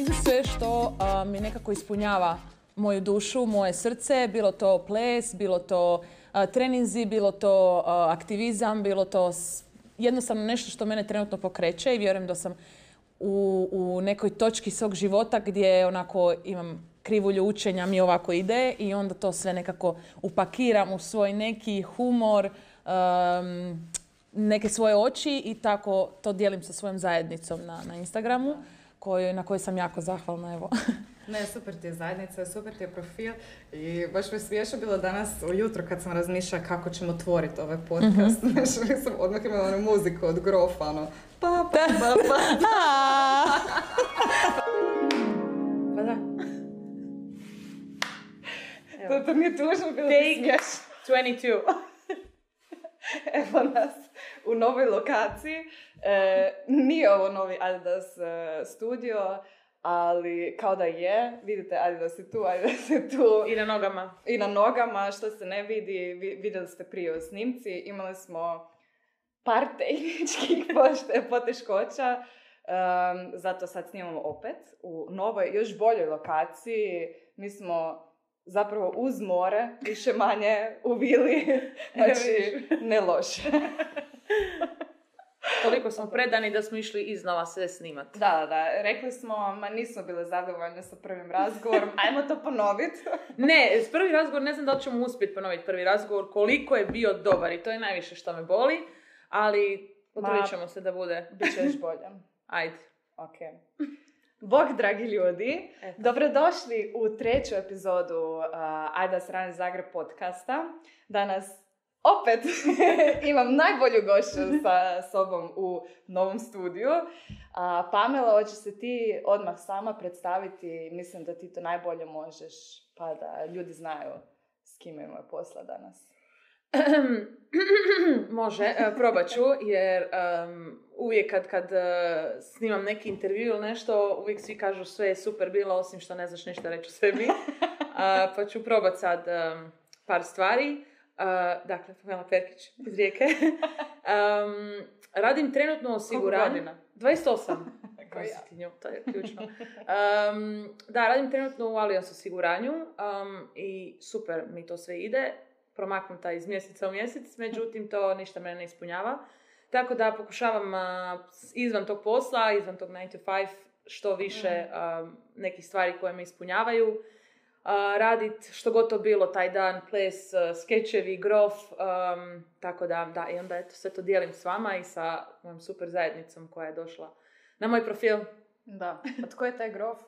radim sve što mi nekako ispunjava moju dušu, moje srce, bilo to ples, bilo to a, treninzi, bilo to aktivizam, bilo to s- jednostavno nešto što mene trenutno pokreće i vjerujem da sam u, u nekoj točki svog života gdje onako imam krivulju učenja mi ovako ide i onda to sve nekako upakiram u svoj neki humor, um, neke svoje oči i tako to dijelim sa svojom zajednicom na, na Instagramu koju, na kojoj sam jako zahvalna. Evo. Ne, super ti je zajednica, super ti je profil i baš mi je smiješno bilo danas ujutro kad sam razmišljala kako ćemo otvoriti ovaj podcast. Mhm. Znaš, nisam odmah imala onu muziku od grofa, ono, pa, pa, pa, pa. Pa da. To, to nije tužno bilo Take smiješno. 22. Evo nas u novoj lokaciji. E, nije ovo novi Adidas e, studio, ali kao da je. Vidite, Adidas je tu, Adidas je tu. I na nogama. I na nogama, što se ne vidi, vi- vidjeli ste prije u snimci, imali smo par tehničkih pošte- poteškoća, um, zato sad snimamo opet u novoj, još boljoj lokaciji. Mi smo zapravo uz more, više manje u vili, znači ne loše. Toliko smo predani da smo išli iznova sve snimati. Da, da, rekli smo, ma nismo bili zadovoljni sa prvim razgovorom, ajmo to ponoviti. Ne, s prvi razgovor ne znam da li ćemo uspjeti ponoviti prvi razgovor, koliko je bio dobar i to je najviše što me boli, ali potrudit ćemo se da bude. Biće još bolje. Ajde. Ok. Bog, dragi ljudi, Eto. dobrodošli u treću epizodu uh, Ajda Srane Zagreb podcasta. Danas opet imam najbolju gošću sa sobom u novom studiju. A, Pamela, hoćeš se ti odmah sama predstaviti, mislim da ti to najbolje možeš, pa da ljudi znaju s kime imaju posla danas. Može, e, probat ću, jer em, uvijek kad, kad e, snimam neki intervju ili nešto, uvijek svi kažu sve je super bilo, osim što ne znaš ništa reći o sebi. A, pa ću probat sad em, par stvari. A, dakle, Pamela Perkić iz Rijeke. Em, radim trenutno godina? 28. Kao ja. Paziti nju, to je ključno. Em, da, radim trenutno u Allianz osiguranju em, i super mi to sve ide. Promaknuta iz mjeseca u mjesec, međutim to ništa mene ne ispunjava. Tako da pokušavam izvan tog posla, izvan tog 9 to 5, što više a, nekih stvari koje me ispunjavaju. A, radit što god to bilo taj dan, ples, a, skečevi, grof, tako da, da, i onda eto, sve to dijelim s vama i sa mojom super zajednicom koja je došla na moj profil. Da. A tko je taj grof?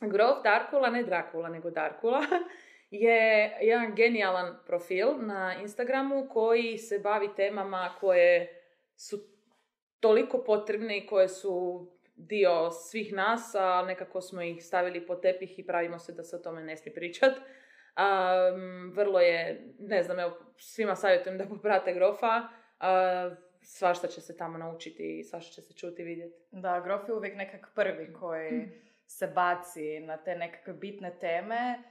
Grof Darkula, ne Drakula, nego Darkula, je jedan genijalan profil na Instagramu koji se bavi temama koje su toliko potrebne i koje su dio svih nas, a nekako smo ih stavili pod tepih i pravimo se da se o tome ne smije pričat. Um, vrlo je, ne znam, evo, svima savjetujem da poprate Grofa, a, svašta će se tamo naučiti i svašta će se čuti i vidjeti. Da, grof je uvijek nekak prvi koji se baci na te nekakve bitne teme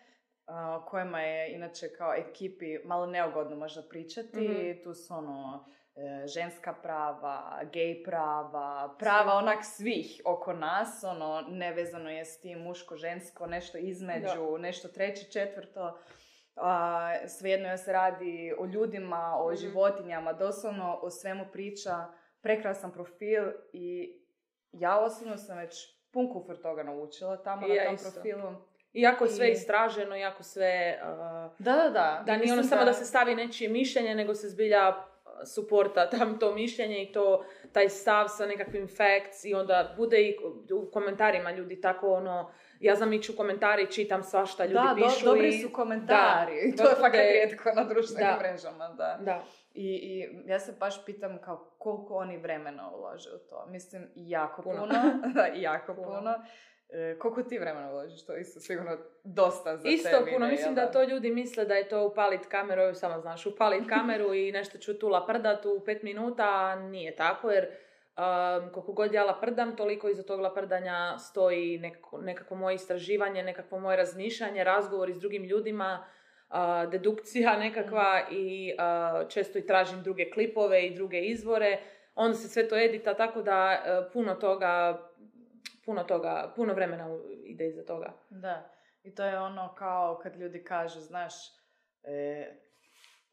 o kojima je inače kao ekipi malo neugodno možda pričati. Mhm. Tu su ono e, ženska prava, gej prava, prava onak svih oko nas, ono nevezano je s tim muško-žensko, nešto između, nešto treće, četvrto. A, svejedno je se radi o ljudima, o Mhm. životinjama, doslovno o svemu priča, prekrasan profil i ja osobno sam već pun kufer toga naučila tamo I na ja tom isto. profilu. Iako je sve istraženo, iako sve... uh, Da, da, da. da nije ono samo da se stavi nečije mišljenje, nego se zbilja uh, suporta tam to mišljenje i to taj stav sa nekakvim facts i onda bude i u komentarima ljudi tako ono, ja znam ići u komentari čitam svašta ljudi da, do- pišu dobri i... su komentari. Da, to je da fakat rijetko na društvenim Da. mrežama, da. Da, I, I ja se baš pitam kao koliko oni vremena ulaže u to. Mislim, jako puno. Puno. da, jako Puno. puno. E, koliko ti vremena ulažeš? To isto sigurno dosta za Isto tebi, puno, ne, mislim da to ljudi misle da je to upalit kameru, samo znaš, upalit kameru i nešto ću tu laprdat u pet minuta, a nije tako jer um, koliko god ja laprdam, toliko iza tog laprdanja stoji nekako, nekako moje istraživanje, nekakvo moje razmišljanje, razgovori s drugim ljudima, a, dedukcija nekakva i a, često i tražim druge klipove i druge izvore. Onda se sve to edita, tako da e, puno toga puno toga, puno vremena ide iza toga. Da, i to je ono kao kad ljudi kažu, znaš, e,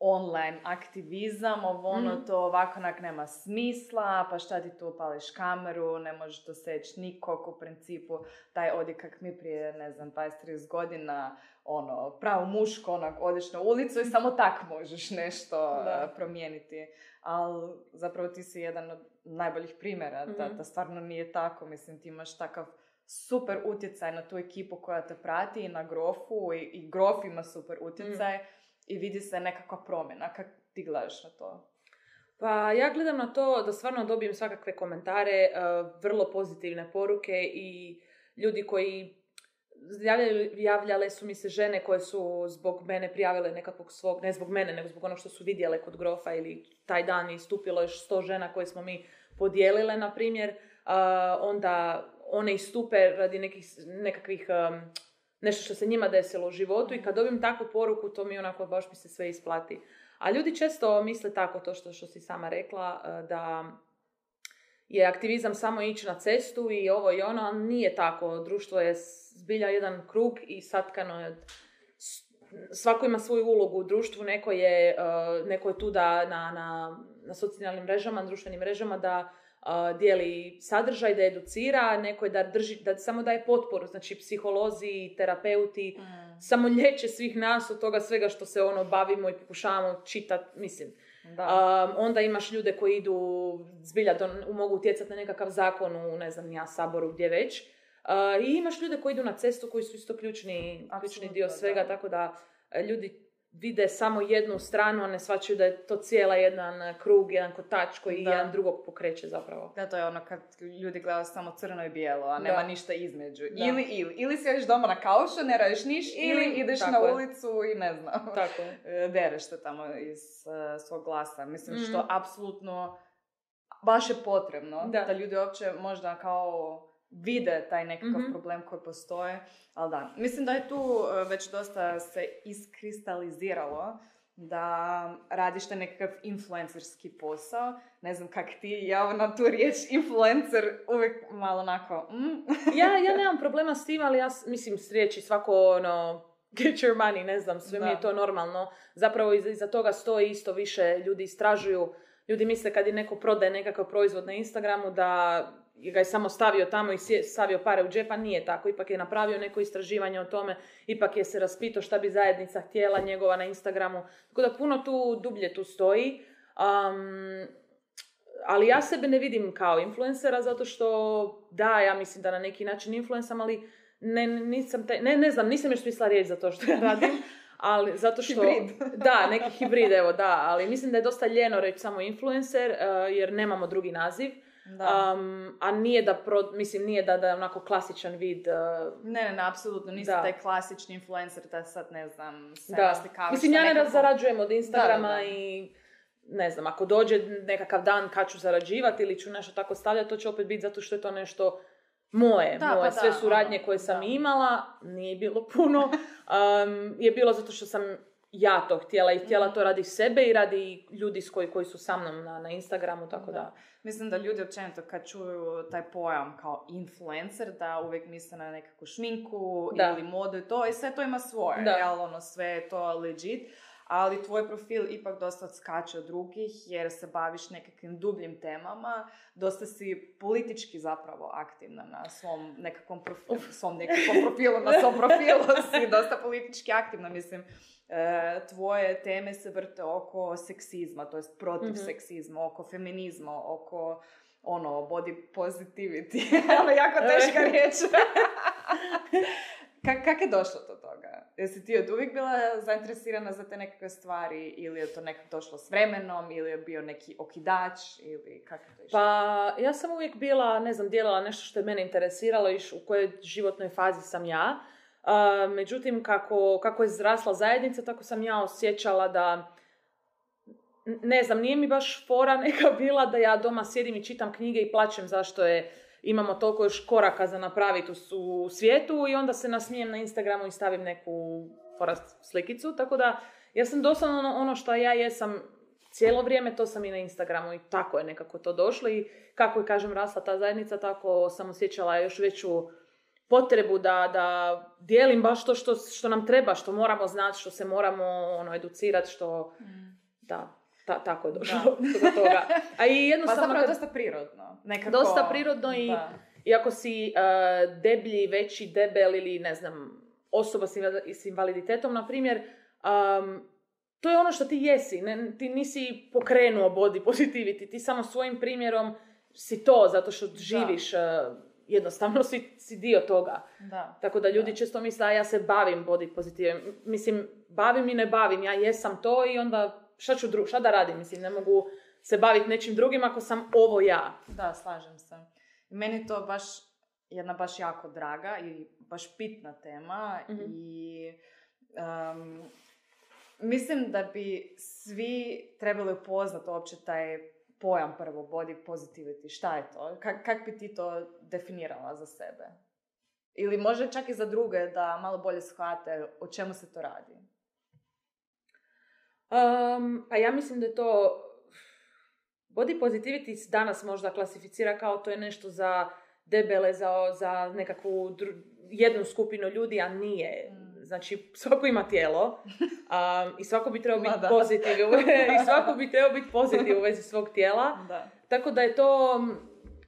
online aktivizam, ovo ono Mhm. to ovako onak nema smisla, pa šta ti tu pališ kameru, ne možeš doseći nikog u principu, taj odjekak mi prije, ne znam, 20-30 godina, ono, pravo muško, onak, odeš na ulicu i samo tak možeš nešto Da. e, promijeniti. Ali zapravo ti si jedan od najboljih primjera da, Mhm. da stvarno nije tako. Mislim, ti imaš takav super utjecaj na tu ekipu koja te prati i na grofu i, i grof ima super utjecaj i vidi se nekakva promjena. Kako ti gledaš na to? Pa ja gledam na to da stvarno dobijem svakakve komentare, e, vrlo pozitivne poruke i ljudi koji javljale su mi se žene koje su zbog mene prijavile nekakvog svog, ne zbog mene, nego zbog onog što su vidjele kod grofa ili taj dan istupilo još sto žena koje smo mi podijelile, na primjer, a, onda one istupe radi nekih, nekakvih nešto što se njima desilo u životu i kad dobijem takvu poruku, to mi onako baš mi se sve isplati. A ljudi često misle tako, to što, što si sama rekla, e, da je aktivizam samo ići na cestu i ovo i ono, ali nije tako. Društvo je zbilja jedan krug i satkano je Svako ima svoju ulogu u društvu, neko je, e, neko je tu da na, na, na socijalnim mrežama, na društvenim mrežama da dijeli sadržaj, da educira, neko je da drži, da samo daje potporu, znači psiholozi, terapeuti, samo liječe svih nas od toga svega što se ono bavimo i pokušavamo čitati, mislim. Da. Um, onda imaš ljude koji idu, zbilja to mogu utjecati na nekakav zakon u, ne znam, ja, saboru, gdje već. Uh, I imaš ljude koji idu na cestu, koji su isto ključni, ključni dio svega, da. tako da e, ljudi vide samo jednu stranu, a ne shvaćaju da je to cijela jedan e, krug, jedan kotač koji Da. jedan drugog pokreće zapravo. Da, to je ono kad ljudi gledaju samo crno i bijelo, a nema Da. ništa između. Da. Ili, ili. Ili sjediš doma na kaušu, ne radiš niš, ili, Ili- ideš na je. ulicu i ne znam. Tako. e, dereš se tamo iz e, svog glasa. Mislim Mhm. što apsolutno baš je potrebno Da. da, ljudi uopće možda kao vide taj nekakav Mhm. problem koji postoje. Ali da, mislim da je tu e, već dosta se iskristaliziralo da radiš taj nekakav influencerski posao. Ne znam kak ti, ja na tu riječ influencer uvijek malo onako... mm. ja, ja nemam problema s tim, ali ja mislim s riječi svako ono, get your money, ne znam, sve mi Da. je to normalno. Zapravo iza, iza toga stoji isto više, ljudi istražuju, ljudi misle kad je neko prodaje nekakav proizvod na Instagramu da ga je samo stavio tamo i stavio pare u džepa, nije tako. Ipak je napravio neko istraživanje o tome, ipak je se raspitao šta bi zajednica htjela njegova na Instagramu. Tako da puno tu dublje tu stoji. Um, ali ja sebe ne vidim kao influencera zato što da, ja mislim da na neki način influencam, ali ne, nisam taj, ne, ne znam, nisam još smisla riječ za to što ja radim, ali zato što... Hibrid. da, neki hibrid, evo, da, ali mislim da je dosta ljeno reći samo influencer, uh, jer nemamo drugi naziv, Da. Um, a nije da, pro, mislim, nije da, da je onako klasičan vid uh, Ne, ne, ne, apsolutno. Nisi taj klasični influencer da sad, ne znam, se Da. Mislim, ja ne nekakvom- zarađujem od Instagrama Da, da, da. i ne znam, ako dođe nekakav dan kad ću zarađivati ili ću nešto tako stavljati, to će opet biti zato što je to nešto moje. Da, moje pa sve da, suradnje ono, koje sam da. imala, nije bilo puno, um, je bilo zato što sam ja to htjela i htjela Mhm. to radi sebe i radi ljudi s koji, koji su sa mnom na, na Instagramu, tako da. Mislim da ljudi općenito kad čuju taj pojam kao influencer, da uvijek misle na nekakvu šminku Da. ili modu i to, i sve to ima svoje, Da. jel, ono, sve je to legit. Ali tvoj profil ipak dosta odskače od drugih jer se baviš nekakvim dubljim temama. Dosta si politički zapravo aktivna na svom nekakvom profilu, svom nekakvom profilu, na svom profilu si dosta politički aktivna. Mislim, e, tvoje teme se vrte oko seksizma, to jest protiv Mhm. seksizma, oko feminizma, oko ono, body positivity. ono, jako teška riječ. Ka- Kako je došlo do toga? Jesi ti od uvijek bila zainteresirana za te nekakve stvari ili je to nekako došlo s vremenom ili je bio neki okidač ili kako to išlo? Pa ja sam uvijek bila, ne znam, dijelila nešto što je mene interesiralo i u kojoj životnoj fazi sam ja. A, međutim, kako, kako je zrasla zajednica, tako sam ja osjećala da ne znam, nije mi baš fora neka bila da ja doma sjedim i čitam knjige i plaćem zašto je imamo toliko još koraka za napraviti u, svijetu i onda se nasmijem na Instagramu i stavim neku porast slikicu, tako da ja sam doslovno ono, ono što ja jesam cijelo vrijeme, to sam i na Instagramu i tako je nekako to došlo i kako je, kažem, rasla ta zajednica, tako sam osjećala još veću potrebu da, da dijelim baš to što, što nam treba, što moramo znati, što se moramo ono, educirati, što... Da, ta, tako je došlo do toga. A i Pa jednostavno... zapravo kad- dosta prirodno. Nekako, Dosta prirodno i Da. i ako si uh, deblji, veći, debel ili ne znam, osoba s, inva- s invaliditetom, na primjer, um, to je ono što ti jesi. Ne, ti nisi pokrenuo body positivity, ti samo svojim primjerom si to, zato što živiš, uh, jednostavno si, si dio toga. Da. Tako da ljudi često misle, a ja se bavim body pozitivem. Mislim, bavim i ne bavim, ja jesam to i onda šta ću dru- šta da radim? Mislim, ne mogu se baviti nečim drugim ako sam ovo ja. Da, slažem se. Meni je to baš jedna baš jako draga i baš pitna tema Mhm. i um, mislim da bi svi trebali upoznati uopće taj pojam prvo body positivity. Šta je to? Kak, kak bi ti to definirala za sebe? Ili možda čak i za druge da malo bolje shvate o čemu se to radi. Um, pa ja mislim da je to body positivity se danas možda klasificira kao to je nešto za debele, za, za nekakvu dru- jednu skupinu ljudi, a nije. Mm. Znači, svako ima tijelo um, i svako bi trebao biti pozitiv i svako bi trebao biti pozitiv u vezi svog tijela. Da. Tako da je to, m,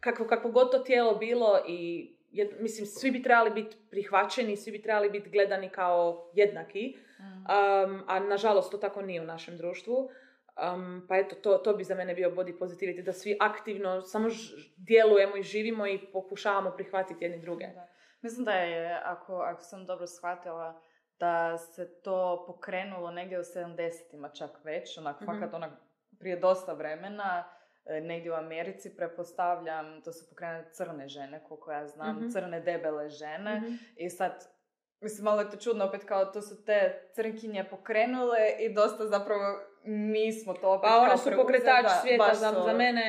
kakvo, kakvo god to tijelo bilo i jed- mislim, svi bi trebali biti prihvaćeni, svi bi trebali biti gledani kao jednaki. Um, a nažalost to tako nije u našem društvu. Um, pa eto, to, to bi za mene bio body positivity, da svi aktivno samo ž- djelujemo i živimo i pokušavamo prihvatiti jedni druge. Da. Mislim da je, ako, ako sam dobro shvatila, da se to pokrenulo negdje u 70-ima čak već, onak, Mhm. fakat onak, prije dosta vremena, e, negdje u Americi, prepostavljam, to su pokrenule crne žene, koliko ja znam, Mhm. crne debele žene. Mhm. I sad, mislim, malo je to čudno opet kao to su te crnkinje pokrenule i dosta zapravo mi smo to opet Pa one su pokretač da, svijeta baš za, za mene,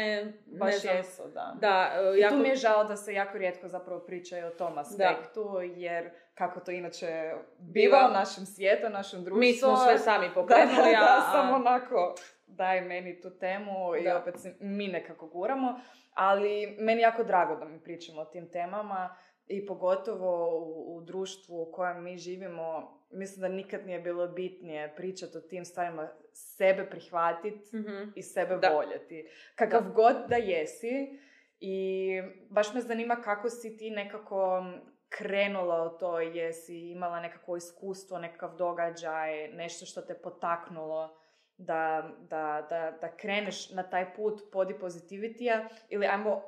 ne Baš znam. jesu, da. Da, I jako... tu mi je žao da se jako rijetko zapravo pričaju o tom aspektu, jer kako to inače biva u našem svijetu, u našem društvu. Mi smo sve sami da, pokrenuli, da, da, a- samo onako daj meni tu temu i Da. opet se mi nekako guramo. Ali meni je jako drago da mi pričamo o tim temama i pogotovo u, u društvu u kojem mi živimo. Mislim da nikad nije bilo bitnije pričati o tim stvarima, sebe prihvatiti Mhm. i sebe Da. voljeti. Kakav god da jesi i baš me zanima kako si ti nekako krenula u to, jesi imala nekakvo iskustvo, nekakav događaj, nešto što te potaknulo da, da, da, da kreneš na taj put body positivity ili ajmo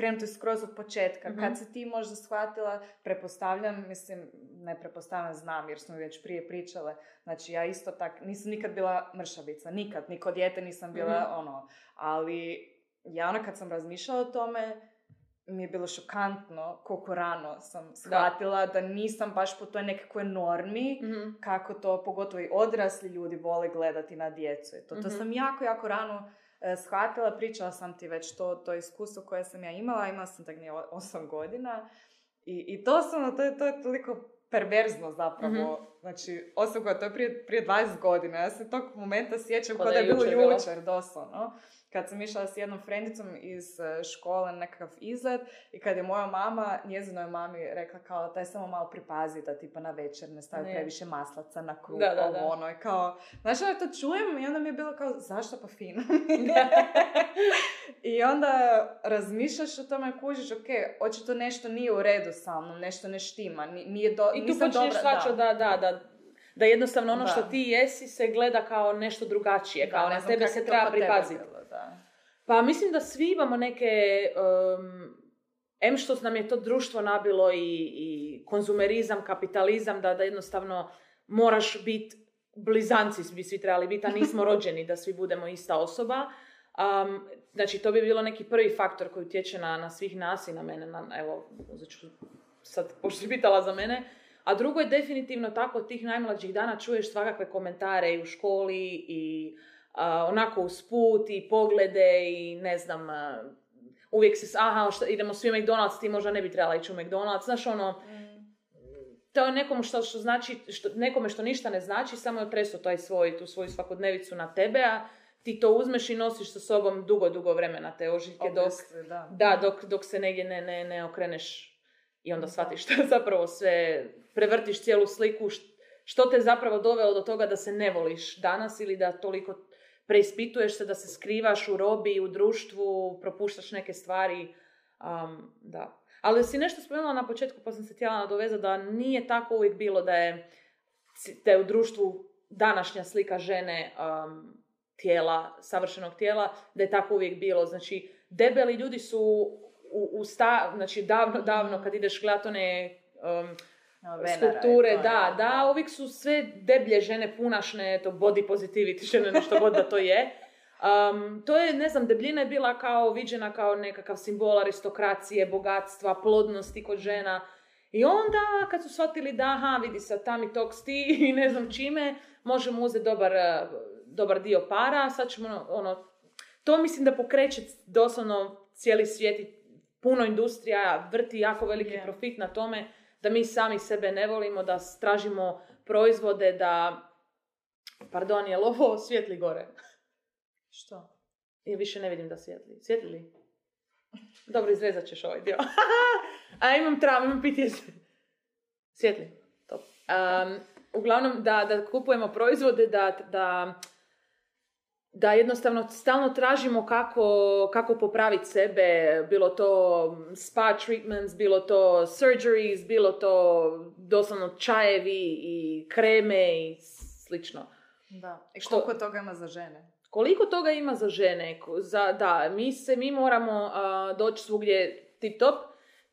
krenuti skroz od početka. Mhm. Kad si ti možda shvatila, prepostavljam, mislim, ne prepostavljam, znam jer smo već prije pričale, znači ja isto tak, nisam nikad bila mršavica, nikad, ni kod dijete nisam bila Mhm. ono, ali ja ono kad sam razmišljala o tome, mi je bilo šokantno koliko rano sam shvatila da, nisam baš po toj nekakvoj normi Mhm. kako to pogotovo i odrasli ljudi vole gledati na djecu. To, to Mhm. sam jako, jako rano shvatila, pričala sam ti već to, to iskustvo koje sam ja imala, imala sam tak nije 8 godina i, i to sam, to je, to je toliko perverzno zapravo, Mhm. znači 8 godina, to je prije, prije 20 godina, ja se tog momenta sjećam Ko kao da da je je bilo jučer bilo. jučer, doslovno. Kad sam išla s jednom frendicom iz e, škole na nekakav izlet i kad je moja mama, njezinoj mami rekla kao daj samo malo pripazi da tipa na večer ne stavi Ne. previše maslaca na kruh, Da, da, ovo da. ono i kao, znaš ja to čujem i onda mi je bilo kao zašto pa fino I onda razmišljaš o tome i kužiš, ok, očito nešto nije u redu sa mnom, nešto ne štima, ni- nije do, I tu dobra, shvaćati da, da, da, da jednostavno ono Da. što ti jesi se gleda kao nešto drugačije, Da, kao na tebe se treba pripaziti. Pa mislim da svi imamo neke, um, em što nam je to društvo nabilo i, i konzumerizam, kapitalizam, da, da jednostavno moraš biti, blizanci bi svi trebali biti, a nismo rođeni da svi budemo ista osoba. Um, znači, to bi bilo neki prvi faktor koji utječe na, na svih nas i na mene. Na, evo, uzet ću sad, pošto si pitala za mene. A drugo je definitivno tako od tih najmlađih dana čuješ svakakve komentare i u školi i onako usput i poglede i ne znam, uvijek se, aha, šta, idemo svi u McDonald's, ti možda ne bi trebala ići u McDonald's, znaš ono, to je nekom što, što znači, što, nekome što ništa ne znači, samo je otreso taj svoj, tu svoju svakodnevicu na tebe, a ti to uzmeš i nosiš sa sobom dugo, dugo vremena te ožiljke dok, da. da, dok, dok se negdje ne, ne, ne okreneš i onda shvatiš što zapravo sve, prevrtiš cijelu sliku, št- što te zapravo dovelo do toga da se ne voliš danas ili da toliko preispituješ se, da se skrivaš u robi, u društvu, propuštaš neke stvari. Um, da. Ali si nešto spomenula na početku pa sam se htjela nadovezati da nije tako uvijek bilo da je, je u društvu današnja slika žene um, tijela, savršenog tijela, da je tako uvijek bilo. Znači, debeli ljudi su u, u sta, znači davno, davno kad ideš gledati one um, Venera je skulpture, to, da, je, da, uvijek su sve deblje žene, punašne, to body positivity žene, nešto god da to je. Um, to je, ne znam, debljina je bila kao viđena kao nekakav simbol aristokracije, bogatstva, plodnosti kod žena. I onda, kad su shvatili da, aha, vidi tam i tog sti i ne znam čime, možemo uzeti dobar, eh, dobar dio para, sad ćemo, ono, to mislim da pokreće doslovno cijeli svijet i puno industrija vrti jako veliki Je. profit na tome da mi sami sebe ne volimo, da tražimo proizvode, da... Pardon, je ovo svjetli gore? Što? Ja više ne vidim da svjetli. Svjetli li? Dobro, izrezat ćeš ovaj dio. A imam traum, imam PTSD. Svjetli. Top. Um, uglavnom, da, da kupujemo proizvode, da, da, da jednostavno stalno tražimo kako, kako popraviti sebe, bilo to spa treatments, bilo to surgeries, bilo to doslovno čajevi i kreme i slično. Da. I Što- koliko toga ima za žene? Koliko toga ima za žene? Za, da, mi se, mi moramo a, doći svugdje tip top,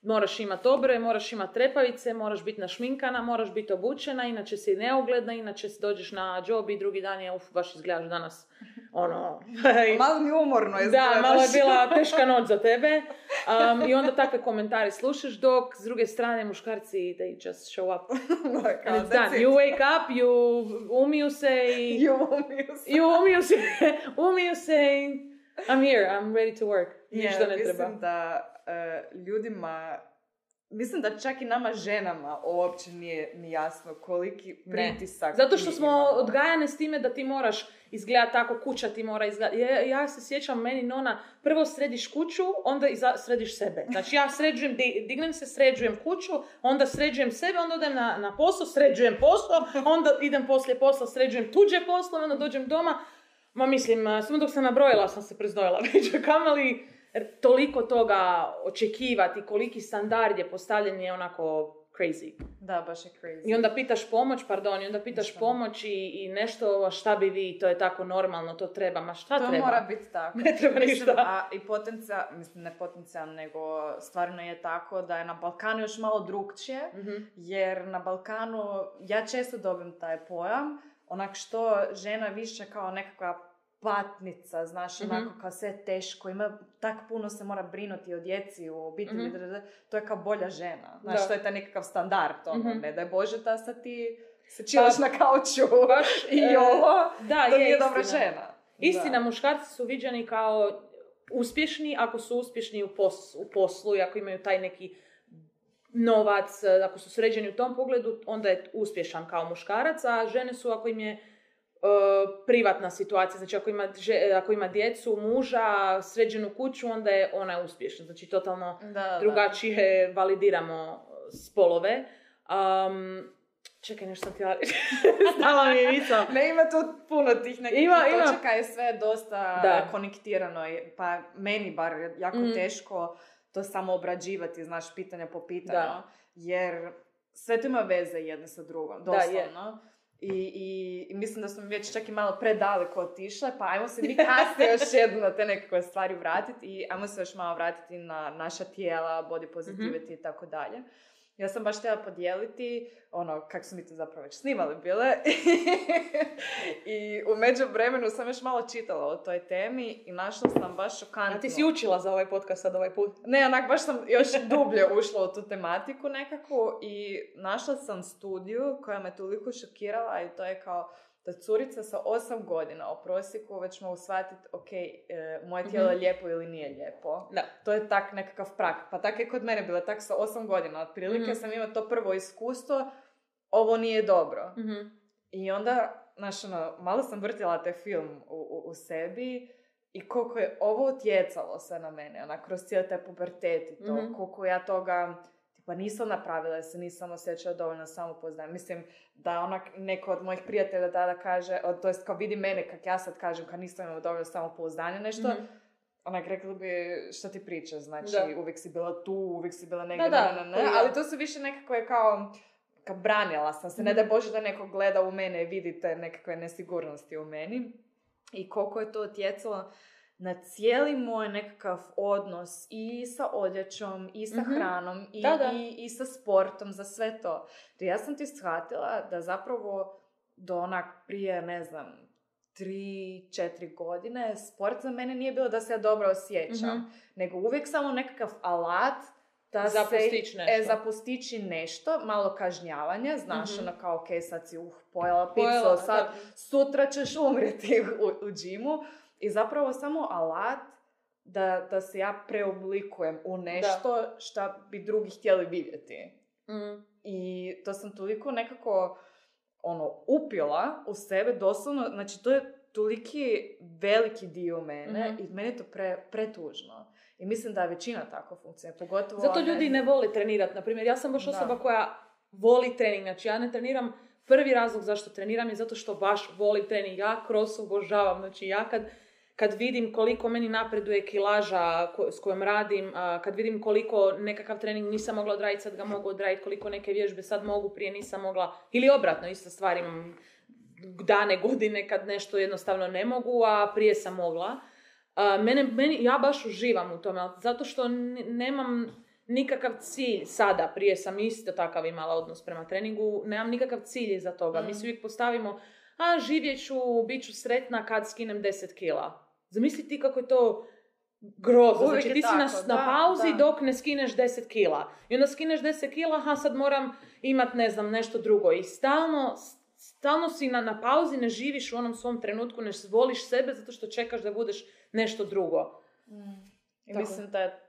moraš imati obre, moraš imati trepavice, moraš biti našminkana, moraš biti obučena, inače si neugledna, inače si dođeš na job i drugi dan je, uf, baš izgledaš danas, ono... Malo mi umorno Da, izgledaš. malo je bila teška noć za tebe. Um, I onda takve komentare slušaš dok s druge strane muškarci they just show up. Da, And it's done. You wake up, you umiju se i... You umiju se. I umiju se, umiju se i I'm here, I'm ready to work. Ništa Je, ne mislim treba. da e, ljudima, mislim da čak i nama ženama uopće nije ni jasno koliki Ne. pritisak Zato što smo imamo. odgajane s time da ti moraš izgledati tako, kuća ti mora izgledati. Ja, ja se sjećam, meni nona, prvo središ kuću, onda iza, središ sebe. Znači ja sređujem, di- dignem se, sređujem kuću, onda sređujem sebe, onda odem na, na posao, sređujem posao, onda idem poslije posla, sređujem tuđe poslove, onda dođem doma. Ma mislim, a, samo dok sam nabrojila sam se preznojila već, kamali toliko toga očekivati, koliki standard je postavljen je onako crazy. Da, baš je crazy. I onda pitaš pomoć, pardon, i onda pitaš Ništa. pomoć i, i nešto, šta bi vi, to je tako normalno, to treba, ma šta to treba? mora biti tako. Ne treba Mislim, ništa. A i potencija, mislim ne potencijalno, nego stvarno je tako da je na Balkanu još malo drugčije, Mhm. jer na Balkanu ja često dobim taj pojam, onak što žena više kao nekakva patnica, znaš, Mhm. onako kao sve teško, ima tak puno se mora brinuti o djeci, o obitelji, Mhm. da, to je kao bolja žena. Znaš, Da. to je taj nekakav standard, ono, Mhm. ne daj Bože da sad ti se čilaš na kauču Baš, i e, ovo, da, da je nije dobra žena. Istina, Da. muškarci su viđeni kao uspješni ako su uspješni u, pos, u poslu i ako imaju taj neki novac, e, ako su sređeni u tom pogledu, onda je uspješan kao muškarac, a žene su ako im je privatna situacija, znači ako ima, že- ako ima djecu, muža, sređenu kuću, onda je ona uspješna. Znači totalno Da, da. drugačije validiramo spolove. Um, čekaj, nešto sam htjela reći. Stala mi je. Ne, ima tu puno tih nekih Ima, ima. točaka je sve dosta Da. konektirano, pa meni bar jako Mhm. teško to samo obrađivati, znaš, pitanja po pitanju, Da. jer sve to ima veze jedno sa drugom, Da, je. I, i, I mislim da smo već čak i malo predaleko otišle, pa ajmo se mi kasnije još jednu na te nekakve stvari vratiti i ajmo se još malo vratiti na naša tijela, body positivity i tako dalje. Ja sam baš htjela podijeliti, ono, kako su mi to zapravo već snimali bile. I u međuvremenu sam još malo čitala o toj temi i našla sam baš šokantno. A ti si učila za ovaj podcast sad ovaj put? Ne, onak baš sam još dublje ušla u tu tematiku nekako i našla sam studiju koja me toliko šokirala i to je kao da curica sa 8 godina u prosjeku već mogu shvatiti, ok, e, moje tijelo je Mhm. lijepo ili nije lijepo. Da. To je tak nekakav prak. Pa tak je kod mene bilo, tak sa 8 godina. Otprilike Mhm. sam imala to prvo iskustvo, ovo nije dobro. Mhm. I onda znaš, ono, malo sam vrtila taj film u, u, u sebi i koliko je ovo utjecalo se na mene, ona, kroz cijeli taj pubertet i to, Mhm. koliko ja toga, tipa, nisam napravila, jer se nisam osjećala dovoljno samopoznajem. Mislim, da onak, neko od mojih prijatelja tada kaže, od, to jest kao vidi mene, kak ja sad kažem, kad nisam imala dovoljno samopouzdanja, nešto, Mhm. onak rekli bi šta ti pričaš, znači Da. uvijek si bila tu, uvijek si bila negdje, Da, da, ne, ali to su više nekakve kao, kao branila sam se, ne Mhm. da Bože da neko gleda u mene i vidite nekakve nesigurnosti u meni i koliko je to utjecalo na cijeli moj nekakav odnos i sa odjećom, i sa Mhm. hranom, i, Da, da. i, i sa sportom, za sve to. Jer ja sam ti shvatila da zapravo do onak prije, ne znam, tri, četiri godine, sport za mene nije bilo da se ja dobro osjećam, Mhm. nego uvijek samo nekakav alat da Za se, nešto. E, za postići nešto, malo kažnjavanja, znaš, Mhm. ono kao, ok, sad si uh, pojela Pojela, sad da. sutra ćeš umrijeti u, u džimu. I zapravo samo alat da, da se ja preoblikujem u nešto što bi drugi htjeli vidjeti. Mm. I to sam toliko nekako ono, upila u sebe, doslovno, znači to je toliki veliki dio mene Mhm. i meni je to pre, pretužno. I mislim da je većina tako funkcionira, pogotovo... Zato ljudi ne vole trenirati. Na primjer, ja sam baš Da. osoba koja voli trening. Znači, ja ne treniram. Prvi razlog zašto treniram je zato što baš volim trening. Ja cross obožavam. Znači, ja kad, kad vidim koliko meni napreduje kilaža ko- s kojom radim, a, kad vidim koliko nekakav trening nisam mogla odraditi, sad ga mogu odraditi, koliko neke vježbe sad mogu, prije nisam mogla. Ili obratno, ista stvar imam dane, godine kad nešto jednostavno ne mogu, a prije sam mogla. A, mene, meni, ja baš uživam u tome, zato što n- nemam nikakav cilj sada, prije sam isto takav imala odnos prema treningu, nemam nikakav cilj iza toga. Mi Mm. si uvijek postavimo, a živjet ću, bit ću sretna kad skinem 10 kila. Zamisli ti kako je to grozno. Znači ti si na, tako, na da, pauzi da. dok ne skineš 10 kila. I onda skineš 10 kila, aha sad moram imat ne znam nešto drugo. I stalno, stalno si na, na pauzi, ne živiš u onom svom trenutku, ne voliš sebe zato što čekaš da budeš nešto drugo. Mm. I Tako. mislim da je,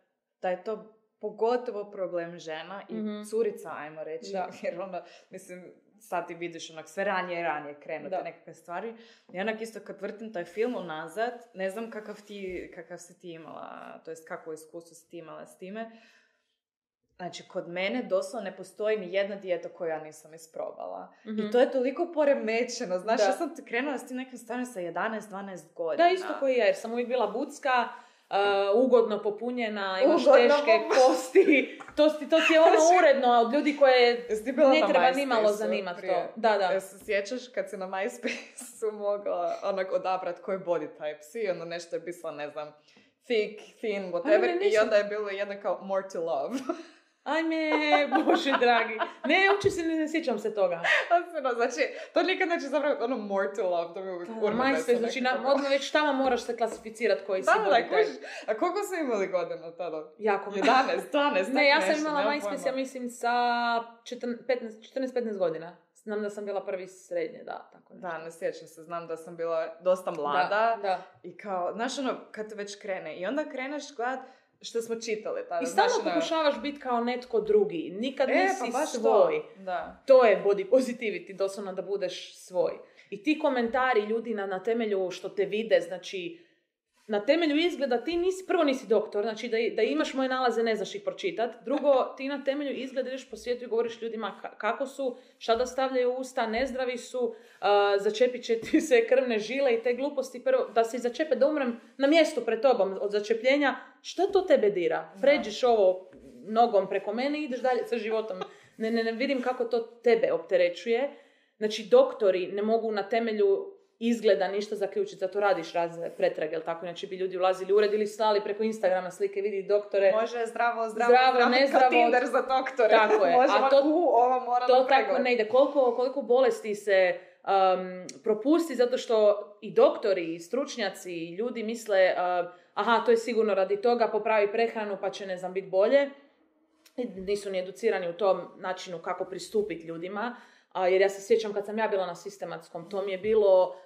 da je to pogotovo problem žena i Mhm. curica, ajmo reći. Da. Jer onda, mislim, sad ti vidiš onak sve ranije i ranije krenu te Da. nekakve stvari. I onak isto kad vrtim taj film unazad, ne znam kakav, ti, kakav si ti imala, to jest kakvo iskustvo si ti imala s time. Znači, kod mene doslovno ne postoji ni jedna dijeta koju ja nisam isprobala. Mhm. I to je toliko poremećeno. Znaš, Da. ja sam krenula s tim nekim stvarima sa 11-12 godina. Da, isto koji ja, jer sam uvijek bila bucka, uh, ugodno popunjena, imaš Ugodno teške kosti, to, to ti je ono uredno od ljudi koje ne treba MySpace-u nimalo zanimati to. Da, da. Jel se sjećaš kad si na MySpace-u mogla onak odabrat koji body type si i onda nešto je pisalo, ne znam, thick, thin, whatever, i onda je bilo jedno kao more to love. Ajme, bože dragi. Ne, uopće se ne, ne sjećam se toga. Osnovno, znači, to nikad neće zapravo ono more to love, to mi uvijek Da, MySpace, besno znači na, odmah već tamo moraš se klasificirati koji si Da, da, type. kužiš. A koliko su imali godina tada? Jako mi 11, 12, Ne, ja sam imala MySpace, ja mislim, sa 14-15 godina. Znam da sam bila prvi srednje, da, tako nešto. Da, ne sjećam se, znam da sam bila dosta Da, mlada da. i kao, znaš ono, kad već krene i onda kreneš gledat što smo čitali tada. I stalno ono, pokušavaš biti kao netko drugi. Nikad E, nisi pa svoj. to. Da. To je body positivity, doslovno da budeš svoj. I ti komentari ljudi na, na temelju što te vide, znači na temelju izgleda ti nisi, prvo nisi doktor, znači da, da imaš moje nalaze ne znaš ih pročitat. Drugo, ti na temelju izgleda ideš po svijetu i govoriš ljudima ka- kako su, šta da stavljaju usta, nezdravi su, a, začepit će ti se krvne žile i te gluposti. Prvo, da se začepe, da umrem na mjestu pred tobom od začepljenja, šta to tebe dira? Pređeš ovo nogom preko mene i ideš dalje sa životom. Ne, ne, ne vidim kako to tebe opterećuje. Znači, doktori ne mogu na temelju izgleda ništa zaključiti, zato radiš razne pretrage, jel tako? Znači bi ljudi ulazili u ured ili slali preko Instagrama slike, vidi doktore. Može zdravo, zdravo, Zdravo, zdravo, nezdravo. kao Tinder za doktore. Tako je, Može a to- u, ova mora to tako ne ide. Koliko, koliko bolesti se um, propusti zato što i doktori, i stručnjaci, i ljudi misle uh, aha, to je sigurno radi toga, popravi prehranu pa će, ne znam, biti bolje. Nisu ni educirani u tom načinu kako pristupiti ljudima. A, jer ja se sjećam kad sam ja bila na sistematskom, to mi je bilo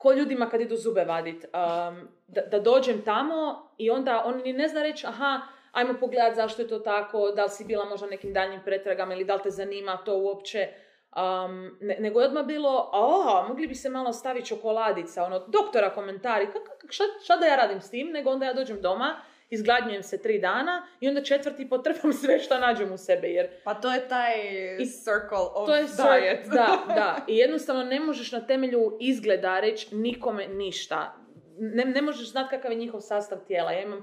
ko ljudima kad idu zube vadit. Um, da, da dođem tamo i onda oni ni ne zna reći, aha, ajmo pogledat zašto je to tako, da li si bila možda nekim daljnjim pretragama ili da li te zanima to uopće. Um, ne- nego je odmah bilo, a mogli bi se malo staviti čokoladica, ono, doktora komentari, kak, kak- šta, šta da ja radim s tim, nego onda ja dođem doma, izgladnjujem se tri dana i onda četvrti potrpam sve što nađem u sebe, jer Pa to je taj circle of to je diet. Da, da. I jednostavno ne možeš na temelju izgleda reći nikome ništa. Ne, ne možeš znati kakav je njihov sastav tijela. Ja imam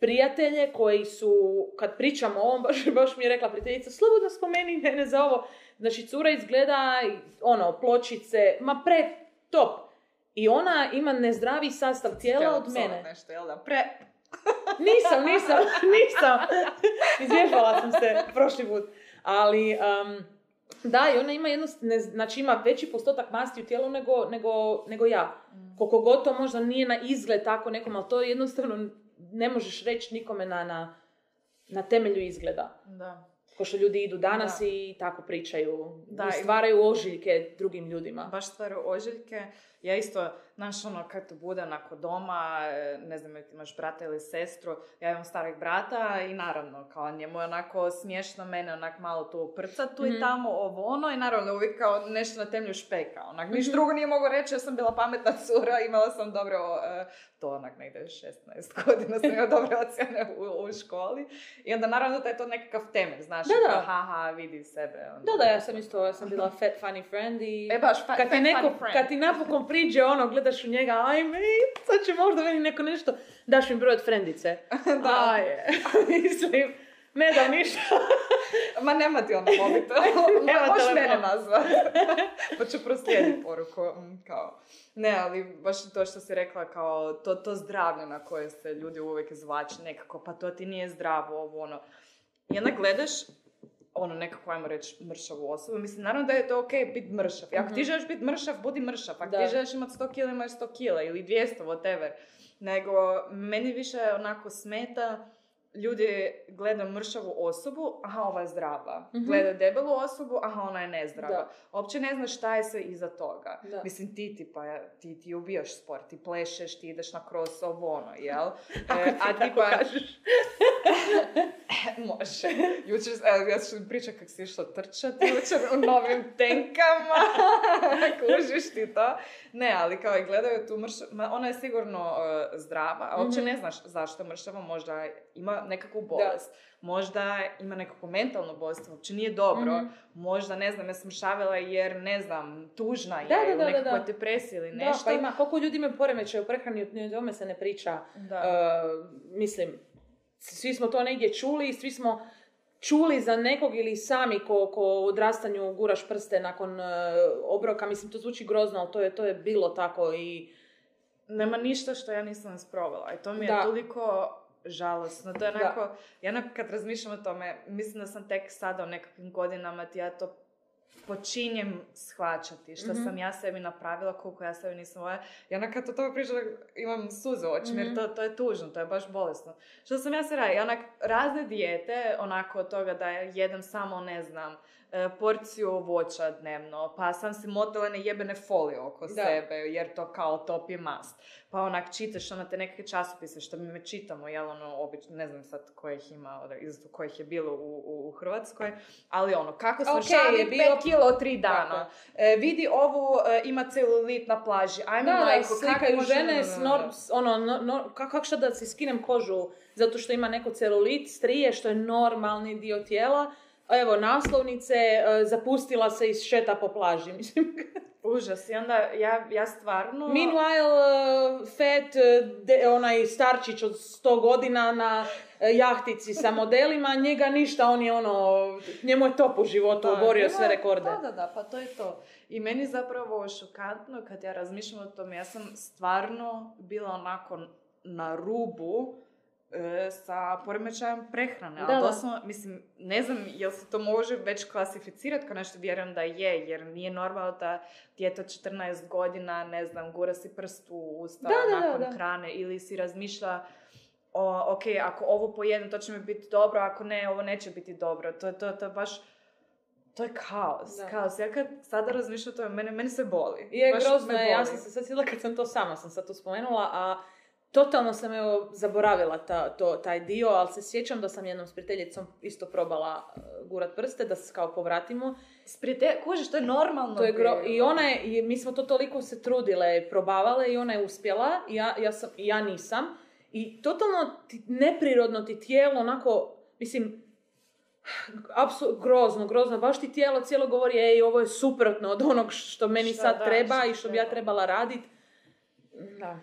prijatelje koji su, kad pričamo o ovom, baš, baš mi je rekla prijateljica, slobodno spomeni mene za ovo. Znači, cura izgleda, ono, pločice, ma pre top. I ona ima nezdravi sastav tijela od mene. Nešto, jel da? Pre... Nisam, nisam, nisam. Izvježbala sam se prošli put. Ali, um, da, i ona ima jedno, ne, znači ima veći postotak masti u tijelu nego, nego, nego ja. Koliko god to možda nije na izgled tako nekom, ali to jednostavno ne možeš reći nikome na, na, na temelju izgleda. Da. Ko što ljudi idu danas Da. i tako pričaju. Da, stvaraju ožiljke drugim ljudima. Baš stvaraju ožiljke. Ja isto, znaš, ono, kad to bude onako doma, e, ne znam, ti imaš brata ili sestru, ja imam starog brata i naravno, kao njemu je onako smiješno mene onak malo tu prca tu Mhm. i tamo, ovo ono, i naravno uvijek kao nešto na temelju špeka, onak, ništa Mhm. drugo nije mogu reći, ja sam bila pametna cura, imala sam dobro, e, to onak negdje 16 godina sam imala dobre ocjene u, u školi, i onda naravno da je to nekakav temelj, znaš, Da, da. kao, haha, vidi sebe. onda. Da, da, ja sam isto, ja sam bila fat funny friend i... E baš, fa- kad ti, fat neko, funny friend. kad ti napokon priđe ono, gledaš u njega, ajme, sad će možda meni neko nešto, daš mi broj od frendice. Da. Aj, mislim, ne dam ništa. Ma nema ti ono mobitel. Nema Možeš telefon. mene nazvat. pa ću proslijediti poruku. mm, Kao. Ne, ali baš to što si rekla, kao to, to zdravlje na koje se ljudi uvijek izvlače nekako, pa to ti nije zdravo, ovo ono. I onda gledaš ono nekako, ajmo reći, mršavu osobu. Mislim, naravno da je to ok biti mršav. Ako ti Mhm. želiš biti mršav, budi mršav. Ako Da. ti želiš imati 100 kila, imaš 100 kila ili 200, whatever. Nego, meni više onako smeta ljudi gledaju mršavu osobu, aha, ova je zdrava. Mhm. Gledaju debelu osobu, aha, ona je nezdrava. Da. Uopće ne znaš šta je sve iza toga. Da. Mislim, ti ti pa, ti, ti ubijaš sport, ti plešeš, ti ideš na cross, ovo ono, jel? E, a ti pa, kažeš. Može. Jučer, evo, ja ću pričat kako si išla trčati jučer u novim tenkama. Kužiš ti to? Ne, ali kao i gledaju tu mršavu, ona je sigurno e, zdrava, a uopće Mhm. ne znaš zašto mršava, možda ima nekakvu bolest, možda ima nekakvu mentalnu bolest, uopće nije dobro, Mhm. možda, ne znam, ja sam šavila jer, ne znam, tužna je, Da, da, u da, da, nekakvoj da. depresiji ili Da, nešto. pa ima, koliko ljudi imaju poremećaj u prehrani, ni o tome se ne priča. Da. Uh, mislim, svi smo to negdje čuli i svi smo čuli za nekog ili sami ko, ko odrastanju guraš prste nakon uh, obroka. Mislim, to zvuči grozno, ali to je, to je bilo tako i... nema ništa što ja nisam isprobala i to mi je Da. toliko žalosno. To je Da. onako, ja onak kad razmišljam o tome, mislim da sam tek sada u nekakvim godinama ti ja to počinjem shvaćati što Mhm. sam ja sebi napravila, koliko ja sebi nisam voljela. I onda kad o tome pričam, imam suze u očima, jer Mhm. to, to je tužno, to je baš bolesno. Što sam ja se radila? I onak razne dijete, onako od toga da jedem samo, ne znam, porciju voća dnevno, pa sam si motala ne jebene folije oko Da. sebe, jer to kao topi mast. Pa onak čitaš ono te neke časopise što mi me čitamo, jel ono, obično, ne znam sad kojih ima, iz kojih je bilo u, u, u Hrvatskoj, ali ono, kako sam Ok, šalim je bio- 5 kilo tri dana. E, vidi ovu, e, ima celulit na plaži, ajme Da, majko, kako slikaju može- žene s nor- s ono, no, no, kako, kako šta da si skinem kožu zato što ima neko celulit, strije, što je normalni dio tijela. Evo, naslovnice, e, zapustila se i šeta po plaži. Mislim, Užas, i onda ja, ja stvarno... Meanwhile, Fat, uh, de- onaj starčić od 100 godina na uh, jahtici sa modelima, njega ništa, on je ono, njemu je top u životu, Da, oborio sve rekorde. Da, da, da, pa to je to. I meni zapravo šokantno kad ja razmišljam o tome, ja sam stvarno bila onako na rubu e, sa poremećajem prehrane. Da, Ali da. doslovno, mislim, ne znam jel se to može već klasificirati kao nešto, vjerujem da je, jer nije normalno da dijete od 14 godina, ne znam, gura si prst u usta Da, nakon da. hrane ili si razmišlja o, ok, ako ovo pojedem, to će mi biti dobro, ako ne, ovo neće biti dobro. To, to, to je baš, to je kaos, Da. kaos. Ja kad sada razmišljam o tome, mene, mene se boli. Je Baš grozno je, ja sam se sad sjetila kad sam to sama, sam sad to spomenula, a totalno sam evo zaboravila ta, to, taj dio, ali se sjećam da sam jednom s prijateljicom isto probala uh, gurat prste, da se kao povratimo. Sprite, kužiš, to je normalno. To je gro-. I ona je, i mi smo to toliko se trudile probavale i ona je uspjela, i ja, ja, sam, i ja nisam. I totalno ti, neprirodno ti tijelo onako, mislim, apsu, grozno, grozno, baš ti tijelo cijelo govori, ej, ovo je suprotno od onog što meni Šta sad da, treba i što bi ja treba. trebala radit. Da.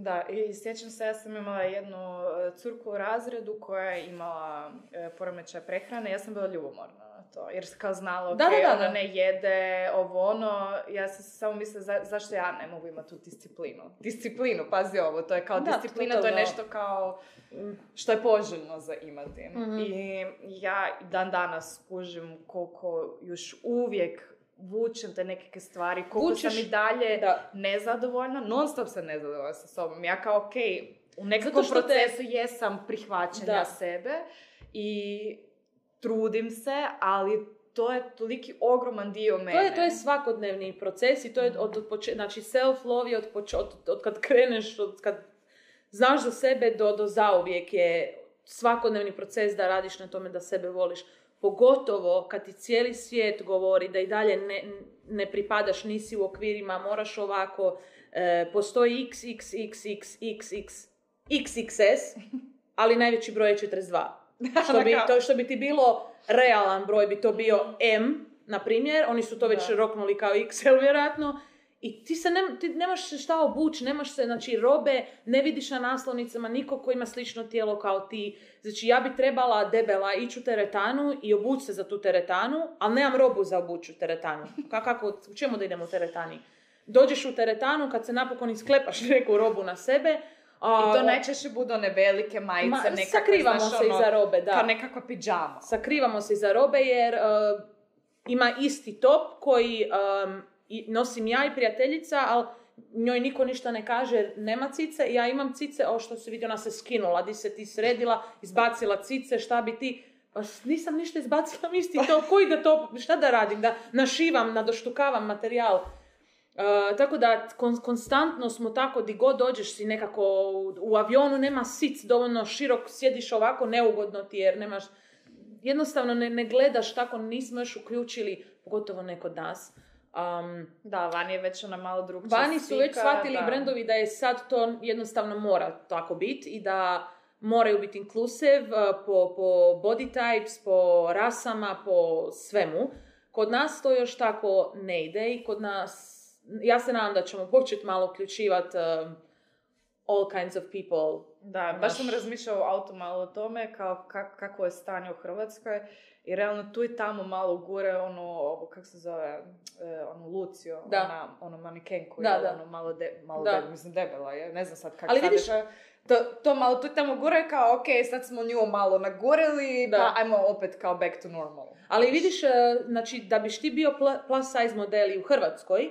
Da, i sjećam se, ja sam imala jednu e, curku u razredu koja je imala e, poremećaj prehrane, ja sam bila ljubomorna na to, jer sam kao znala, ok, Da, da, da, ona da. ne jede, ovo ono, ja sam se samo mislila, za, zašto ja ne mogu imati tu disciplinu? Disciplinu, pazi ovo, to je kao Da, disciplina, to je totalno. nešto kao što je poželjno za imati. Mhm. I ja dan danas kužim koliko još uvijek vučem te nekakve stvari, koliko sam Vučeš- i dalje Da. nezadovoljna, non stop sam nezadovoljna sa sobom. Ja kao, ok, u nekakvom što te- procesu jesam prihvaćanja Da. sebe i trudim se, ali to je toliki ogroman dio mene. To je, to je svakodnevni proces i to je od, od poče- znači self-love je od, poč- od, od kad kreneš, od kad znaš za sebe do, do zauvijek je svakodnevni proces da radiš na tome da sebe voliš. Pogotovo kad ti cijeli svijet govori da i dalje ne, ne pripadaš, nisi u okvirima, moraš ovako, e, postoji XXXXXX, XXS, ali najveći broj je 42. Što bi, to, što bi ti bilo realan broj bi to bio M, na primjer, oni su to već Da. roknuli kao XL vjerojatno, i ti se ne, ti nemaš se šta obući, nemaš se, znači robe, ne vidiš na naslovnicama nikog ko ima slično tijelo kao ti. Znači ja bi trebala debela ići u teretanu i obući se za tu teretanu, ali nemam robu za obući u teretanu. Ka- Kako, u čemu da idem u teretani? Dođeš u teretanu kad se napokon isklepaš neku robu na sebe, a, I to najčešće budu one velike majice, Ma, nekakve, sakrivamo znaš, se ono, iza robe, da. Kao nekakva pidžama. sakrivamo se iza robe jer uh, ima isti top koji um, i- nosim ja i prijateljica, ali njoj niko ništa ne kaže nema cice. Ja imam cice, o što se vidi, ona se skinula, di se ti sredila, izbacila cice, šta bi ti... Pa nisam ništa izbacila, isti to, koji da to, šta da radim, da našivam, nadoštukavam materijal. Uh, tako da kon- konstantno smo tako, di god dođeš si nekako u, u avionu nema sic dovoljno širok, sjediš ovako neugodno ti jer nemaš, jednostavno ne, ne gledaš tako, nismo još uključili, pogotovo ne kod nas. Um, Da, vani je već ona malo drugčija Vani su već shvatili da. brendovi da je sad to jednostavno mora tako biti i da moraju biti inclusive uh, po, po body types, po rasama, po svemu. Kod nas to još tako ne ide i kod nas, ja se nadam da ćemo početi malo uključivati um, all kinds of people. Da, baš sam razmišljala u auto malo o tome, kao kak- kako je stanje u Hrvatskoj. I realno tu i tamo malo gure ono, ovo, kako se zove, e, ono Lucio, Da. ona, ono manikenku, Da, jel, da. ono malo, de, malo Da. debela, mislim debela je, ne znam sad kako Ali vidiš- je, to, to malo tu i tamo gure kao, ok, sad smo nju malo nagurili, Da. pa ajmo opet kao back to normal. Ali vidiš, uh, znači, da biš ti bio plus size model i u Hrvatskoj,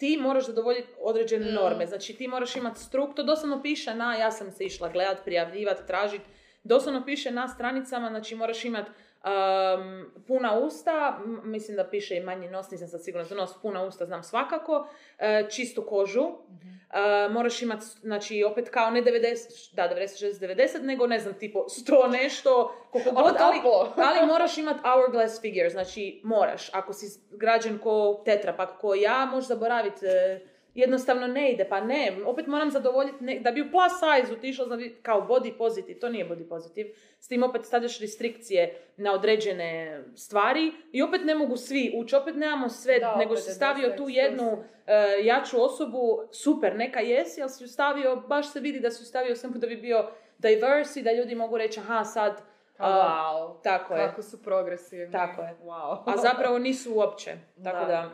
ti moraš zadovoljiti određene Mm. norme. Znači, ti moraš imati struk, to doslovno piše na, ja sam se išla gledat, prijavljivat, tražit, doslovno piše na stranicama, znači moraš imati um, puna usta, mislim da piše i manji nos, nisam sad sigurna za nos, puna usta znam svakako, e, čistu kožu, e, moraš imati, znači opet kao ne 90, da 96, 90, nego ne znam, tipo 100 nešto, koliko god, ali, ali moraš imati hourglass figure, znači moraš. Ako si građan ko tetra, pa ko ja, možeš zaboraviti, e, jednostavno ne ide, pa ne, opet moram zadovoljiti, ne- da bi u plus size otišla kao body positive, to nije body positive, s tim opet stavljaš restrikcije na određene stvari i opet ne mogu svi ući, opet nemamo sve, Da, nego si stavio tu jednu e, jaču osobu, super, neka jesi, ali si ju stavio, baš se vidi da si ju stavio samo da bi bio diverse i da ljudi mogu reći, aha, sad, a, wow, tako je. kako su progresivni. Tako je. Wow. a zapravo nisu uopće, tako Da. da,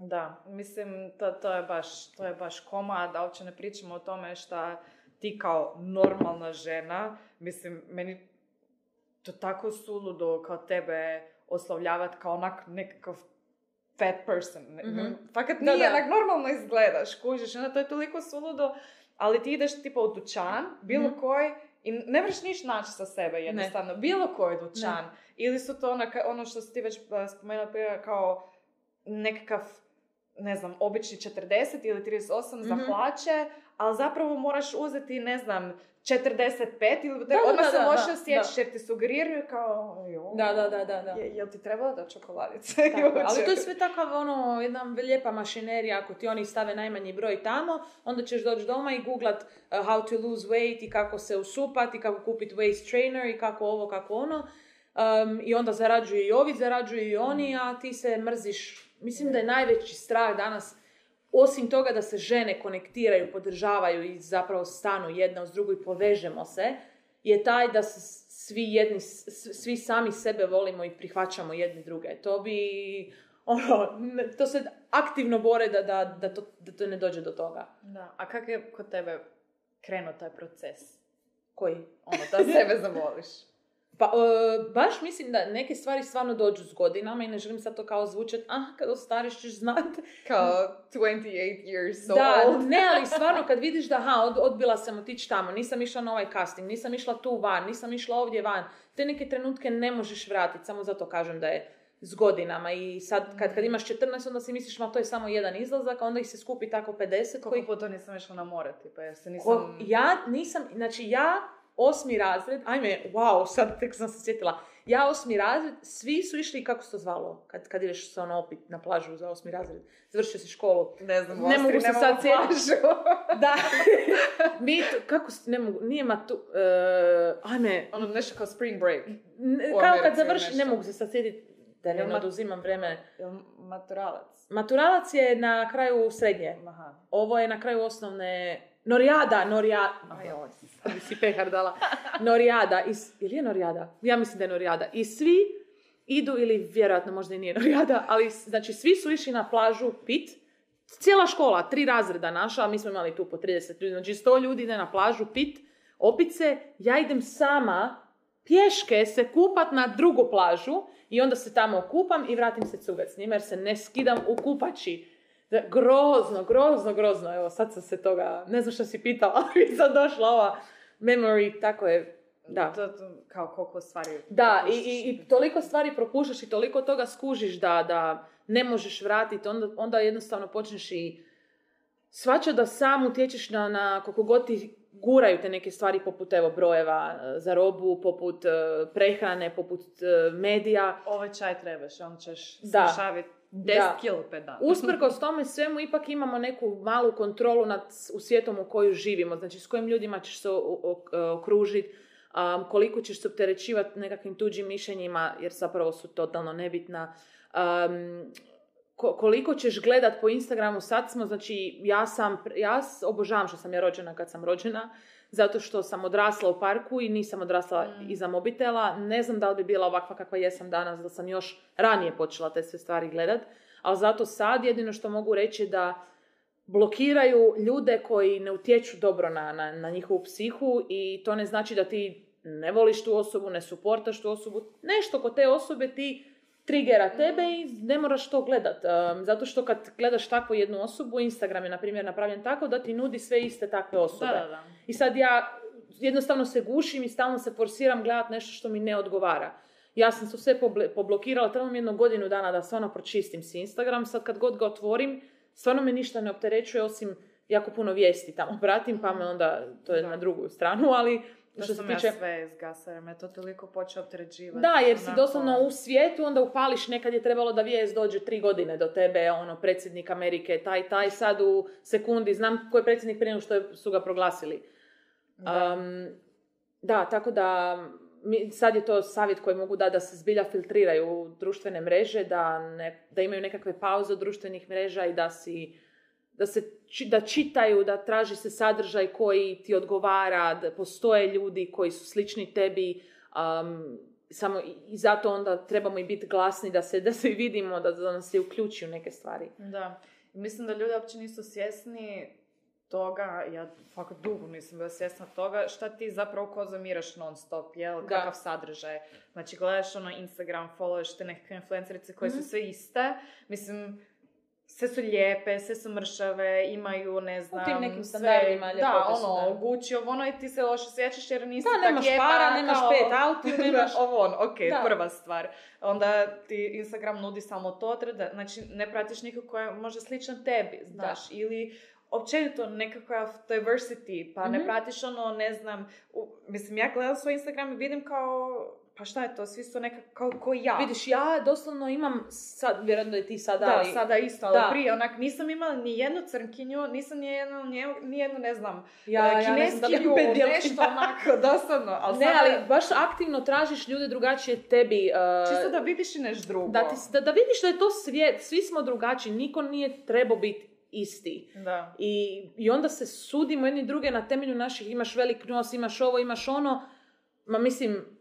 Da, mislim, to, to, je baš, to je baš koma, da uopće ne pričamo o tome šta ti kao normalna žena, mislim, meni to tako suludo kao tebe oslovljavati kao onak nekakav fat person. Ne- Mhm. Fakat Da, nije, da. onak normalno izgledaš, kužiš, onda to je toliko suludo, ali ti ideš tipa u dućan, bilo Mhm. koji, i ne vreš niš naći sa sebe jednostavno, bilo koji dućan. Ili su to ona, ono što si ti već spomenula prije kao nekakav, ne znam, obični 40 ili 38 za Mhm. hlače, ali zapravo moraš uzeti, ne znam, 45 ili Da, odmah da, se da, možeš osjećati jer ti sugeriraju kao, jo, Da, da, da, da, da. Je, jel ti trebala da čokoladice? Ali to je sve takav ono, jedna lijepa mašinerija, ako ti oni stave najmanji broj tamo, onda ćeš doći doma i googlat uh, how to lose weight i kako se usupat i kako kupiti waist trainer i kako ovo, kako ono. Um, I onda zarađuju i ovi, zarađuju i oni, a ti se mrziš. Mislim da je najveći strah danas, osim toga da se žene konektiraju, podržavaju i zapravo stanu jedna uz drugu i povežemo se, je taj da se svi jedni, svi sami sebe volimo i prihvaćamo jedni druge. To bi, ono, to se aktivno bore da, da, da, to, da to ne dođe do toga. Da. A kak je kod tebe krenuo taj proces? Koji? Ono, da sebe zavoliš. Pa, e, baš mislim da neke stvari stvarno dođu s godinama i ne želim sad to kao zvučati, ah, kad ostariš ćeš znat. Kao 28 years so da, old. ne, ali stvarno kad vidiš da, ha, od, odbila sam otići tamo, nisam išla na ovaj casting, nisam išla tu van, nisam išla ovdje van, te neke trenutke ne možeš vratiti, samo zato kažem da je s godinama i sad kad, kad imaš 14 onda si misliš ma to je samo jedan izlazak, a onda ih se skupi tako 50 koji Koliko puta nisam išla na more, tipa, jer se nisam... Ko- ja nisam, znači ja osmi razred, ajme, wow, sad tek sam se sjetila. Ja osmi razred, svi su išli, kako se to zvalo, kad, kad ideš se ono opit na plažu za osmi razred, završio si školu. Ne znam, Ne mogu se sad sjetiti. Da, mi, to- kako, ne mogu, nije matu, uh, ajme, ono nešto kao spring break. n- kao kad završi, ne mogu se sad sjetiti, da ne oduzimam vreme. Maturalac? Maturalac je na kraju srednje, Aha. ovo je na kraju osnovne, Norijada, Norijada, Aj, oj. Sad bi si pehar dala. Norijada. I, s- ili je Norijada? Ja mislim da je Norijada. I svi idu, ili vjerojatno možda i nije Norijada, ali znači svi su išli na plažu pit. Cijela škola, tri razreda naša, a mi smo imali tu po 30 ljudi. Znači 100 ljudi ide na plažu pit, opice. Ja idem sama pješke se kupat na drugu plažu i onda se tamo kupam i vratim se cugat s njima jer se ne skidam u kupači. Da, Grozno, grozno, grozno. Evo, sad sam se toga, ne znam što si pitala, ali sad došla ova memory, tako je, da. To, to, kao koliko stvari... Da, i, i, i toliko stvari propuštaš i toliko toga skužiš da, da ne možeš vratiti, onda, onda jednostavno počneš i svača da sam utječeš na, na koliko god ti guraju te neke stvari poput evo brojeva e, za robu, poput e, prehrane, poput e, medija. Ovaj čaj trebaš, on ćeš Da. Smršaviti 10 Da. Usprkos tome svemu ipak imamo neku malu kontrolu nad u svijetom u koju živimo. Znači s kojim ljudima ćeš se okružiti, koliko ćeš se opterećivati nekakvim tuđim mišljenjima, jer zapravo su totalno nebitna. Um, ko- koliko ćeš gledat po Instagramu, sad smo, znači ja sam, ja obožavam što sam ja rođena kad sam rođena, zato što sam odrasla u parku i nisam odrasla Mm. iza mobitela. Ne znam da li bi bila ovakva kakva jesam danas, da sam još ranije počela te sve stvari gledat, ali zato sad jedino što mogu reći da blokiraju ljude koji ne utječu dobro na, na, na njihovu psihu i to ne znači da ti ne voliš tu osobu, ne suportaš tu osobu. Nešto kod te osobe ti trigera tebe i ne moraš to gledat. Zato što kad gledaš takvu jednu osobu, Instagram je na primjer napravljen tako da ti nudi sve iste takve osobe. Da, da, da. I sad ja jednostavno se gušim i stalno se forsiram gledat nešto što mi ne odgovara. Ja sam to sve poblokirala, trebam jednu godinu dana da stvarno pročistim si Instagram. Sad kad god ga otvorim, stvarno me ništa ne opterećuje osim jako puno vijesti tamo pratim, pa me onda, to je na drugu stranu, ali To što se sam tiče... ja sve izgasala, jer me to toliko počeo opteređivati. Da, jer si onako- doslovno u svijetu, onda upališ nekad je trebalo da vijest dođe tri godine do tebe, ono, predsjednik Amerike, taj, taj, sad u sekundi, znam ko je predsjednik prije što je- su ga proglasili. Da. Um, da, tako da mi, sad je to savjet koji mogu dati da se zbilja filtriraju društvene mreže, da, ne, da imaju nekakve pauze od društvenih mreža i da si da se da čitaju, da traži se sadržaj koji ti odgovara, da postoje ljudi koji su slični tebi, um, samo i, zato onda trebamo i biti glasni da se, da se vidimo, da, da nas se uključi u neke stvari. Da. Mislim da ljudi uopće nisu svjesni toga, ja fakat dugo nisam bila svjesna toga, šta ti zapravo konzumiraš non stop, jel? Da. Kakav sadržaj. Znači, gledaš ono Instagram, followuješ te nekakve influencerice koje Mhm. su sve iste. Mislim, sve su lijepe, sve su mršave, imaju, ne znam, tim nekim sve- standardima Da, ljepote su, ono, da. Gucci, ovo ono, i ti se loše sjećaš jer nisi Da, nemaš lijepa, para, nemaš kao- pet autiju, nemaš- ovo on, ok, Da. prva stvar. Onda ti Instagram nudi samo to, da, znači ne pratiš nikog koji je možda sličan tebi, znaš, ili općenito nekakav diversity, pa ne Mhm. pratiš ono, ne znam, u, mislim, ja gledam svoj Instagram i vidim kao, pa šta je to, svi su nekako kao, ko ja. Vidiš, ja doslovno imam, sad, vjerojatno je ti sada, Da, ali- sada isto, ali Da. prije onak nisam imala ni jednu crnkinju, nisam ni jednu, ni jednu ne znam, ja, e, ja ne kineskinju, nešto onako, doslovno. Ali Ne, sada, ali baš aktivno tražiš ljude drugačije tebi. uh, čisto da vidiš i nešto drugo. da, ti, da, da vidiš da je to svijet, svi smo drugačiji, niko nije trebao biti isti. Da. I, I onda se sudimo jedni druge na temelju naših, imaš velik nos, imaš ovo, imaš ono. Ma mislim,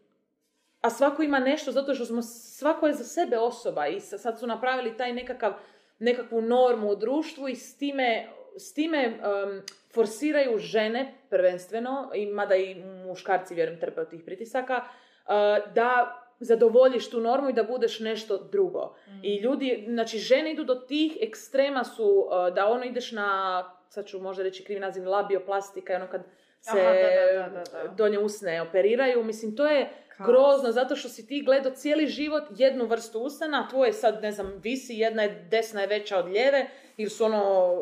a svako ima nešto zato što smo, svako je za sebe osoba i sa- sad su napravili taj nekakav, nekakvu normu u društvu i s time, s time um, forsiraju žene prvenstveno, i mada i muškarci vjerujem trpe od tih pritisaka, uh, da zadovoljiš tu normu i da budeš nešto drugo. I ljudi, znači žene idu do tih ekstrema su uh, da ono ideš na, sad ću možda reći krivi naziv, labioplastika, i ono kad se Aha, da, da, da, da, da. donje usne operiraju. Mislim, to je. Grozno, zato što si ti gledao cijeli život jednu vrstu usana, a tvoje sad, ne znam, visi, jedna je desna je veća od lijeve, ili su ono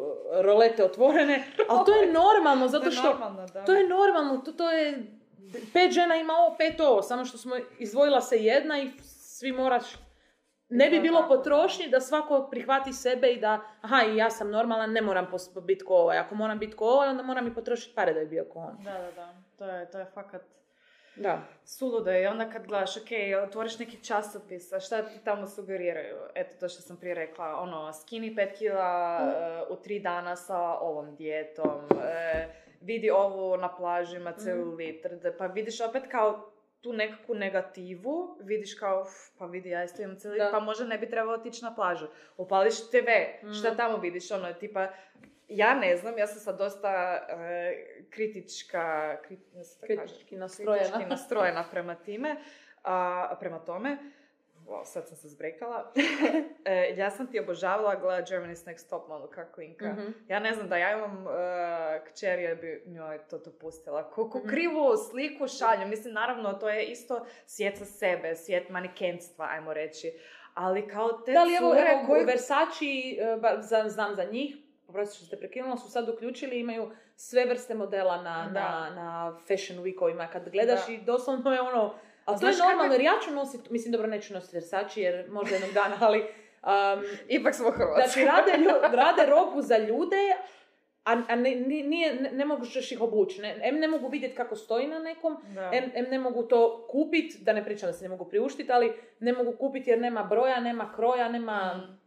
rolete otvorene, ali to je normalno, zato To je što normalno, da. to je normalno, to, to je, pet žena ima ovo, pet ovo, samo što smo izdvojila se jedna i svi moraš, ne bi bilo potrošnje da svako prihvati sebe i da, aha, i ja sam normalan, ne moram biti ko ovaj, ako moram biti ko ovaj, onda moram i potrošiti pare da bi bio ko on. Da, da, da. To je, to je fakat Da. suludo i onda kad gledaš, ok, otvoriš neki časopis, a šta ti tamo sugeriraju? Eto to što sam prije rekla, ono, skini 5 kila e, u tri dana sa ovom dijetom, e, vidi ovu na plaži, ima celulit, rd- pa vidiš opet kao tu nekakvu negativu, vidiš kao, uf, pa vidi, ja isto imam celulit, pa možda ne bi trebao otići na plažu. Upališ TV, šta tamo vidiš, ono, tipa, ja ne znam, ja sam sad dosta e, kritička, kri, ne znam da kažem, Kritički nastrojena. kritički nastrojena prema time, a, prema tome. Wow, sad sam se zbrekala. e, ja sam ti obožavala gledati Germany's Next Top Model kako Inka. Mhm. Ja ne znam da ja imam uh, kćer jer bi njoj to dopustila. Koliko Mhm. krivu sliku šalju. Mislim, naravno, to je isto svijet za sebe, svijet manikenstva, ajmo reći. Ali kao te Da li cure evo koje... Versace, znam za njih, oprosti što ste prekinula, su sad uključili, imaju sve vrste modela na, Da. na, na fashion weekovima. Kad gledaš Da. i doslovno je ono, ali to je normalno jer ja ću nositi, mislim dobro neću nositi Versace jer možda jednog dana, ali um, Ipak smo Hrvatski. znači rade, lju- rade robu za ljude, a, a ne, ni- nije, ne, ne možeš ih obući. Ne, em ne mogu vidjeti kako stoji na nekom, Da. Em, em ne mogu to kupiti, da ne pričam da se ne mogu priuštiti, ali ne mogu kupiti jer nema broja, nema kroja, nema... Mm.